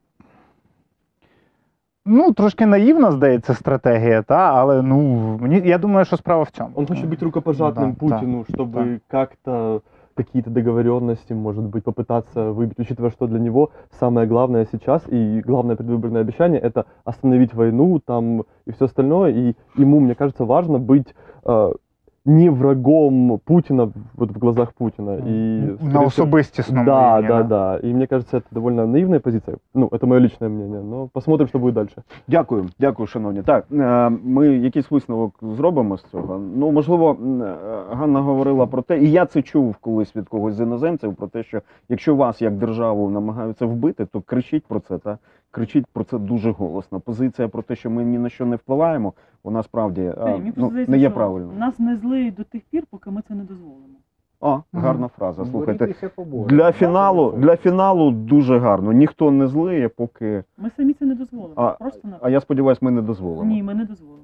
Ну, трошки наївна, здається, стратегія, та, але ну мені я думаю, що справа в цьому. Он хочет быть рукопожатным Да, Путину, чтобы как-то какие-то договоренности, может быть, попытаться выбить, учитывая, что для него самое главное сейчас и главное предвыборное обещание это остановить войну там и все остальное. И ему, мне кажется, важно быть э, не врагом Путина вот в глазах Путина. И, на скорее всего, особистісному Да, да, да. И мне кажется, это довольно наивная позиция. Ну, это мое личное мнение, но посмотрим, что будет дальше. Дякую, дякую, шановні. Так, е, ми якийсь висновок зробимо з цього. Ну, можливо, е, Ганна говорила про те, і я це чув колись від когось з іноземців, про те, що якщо вас як державу намагаються вбити, то кричіть про це, та кричіть про це дуже голосно. Позиція про те, що ми ні на що не впливаємо, вона справді а, мені ну, здається, не є що правильною. Нас не злиють до тих пір, поки ми це не дозволимо. О, Мгм. гарна фраза. Слухайте, для фіналу, для фіналу дуже гарно. Ніхто не злиє, поки. Ми самі це не дозволимо. А- Просто на А я сподіваюся, ми не дозволимо. ні, ми не дозволимо.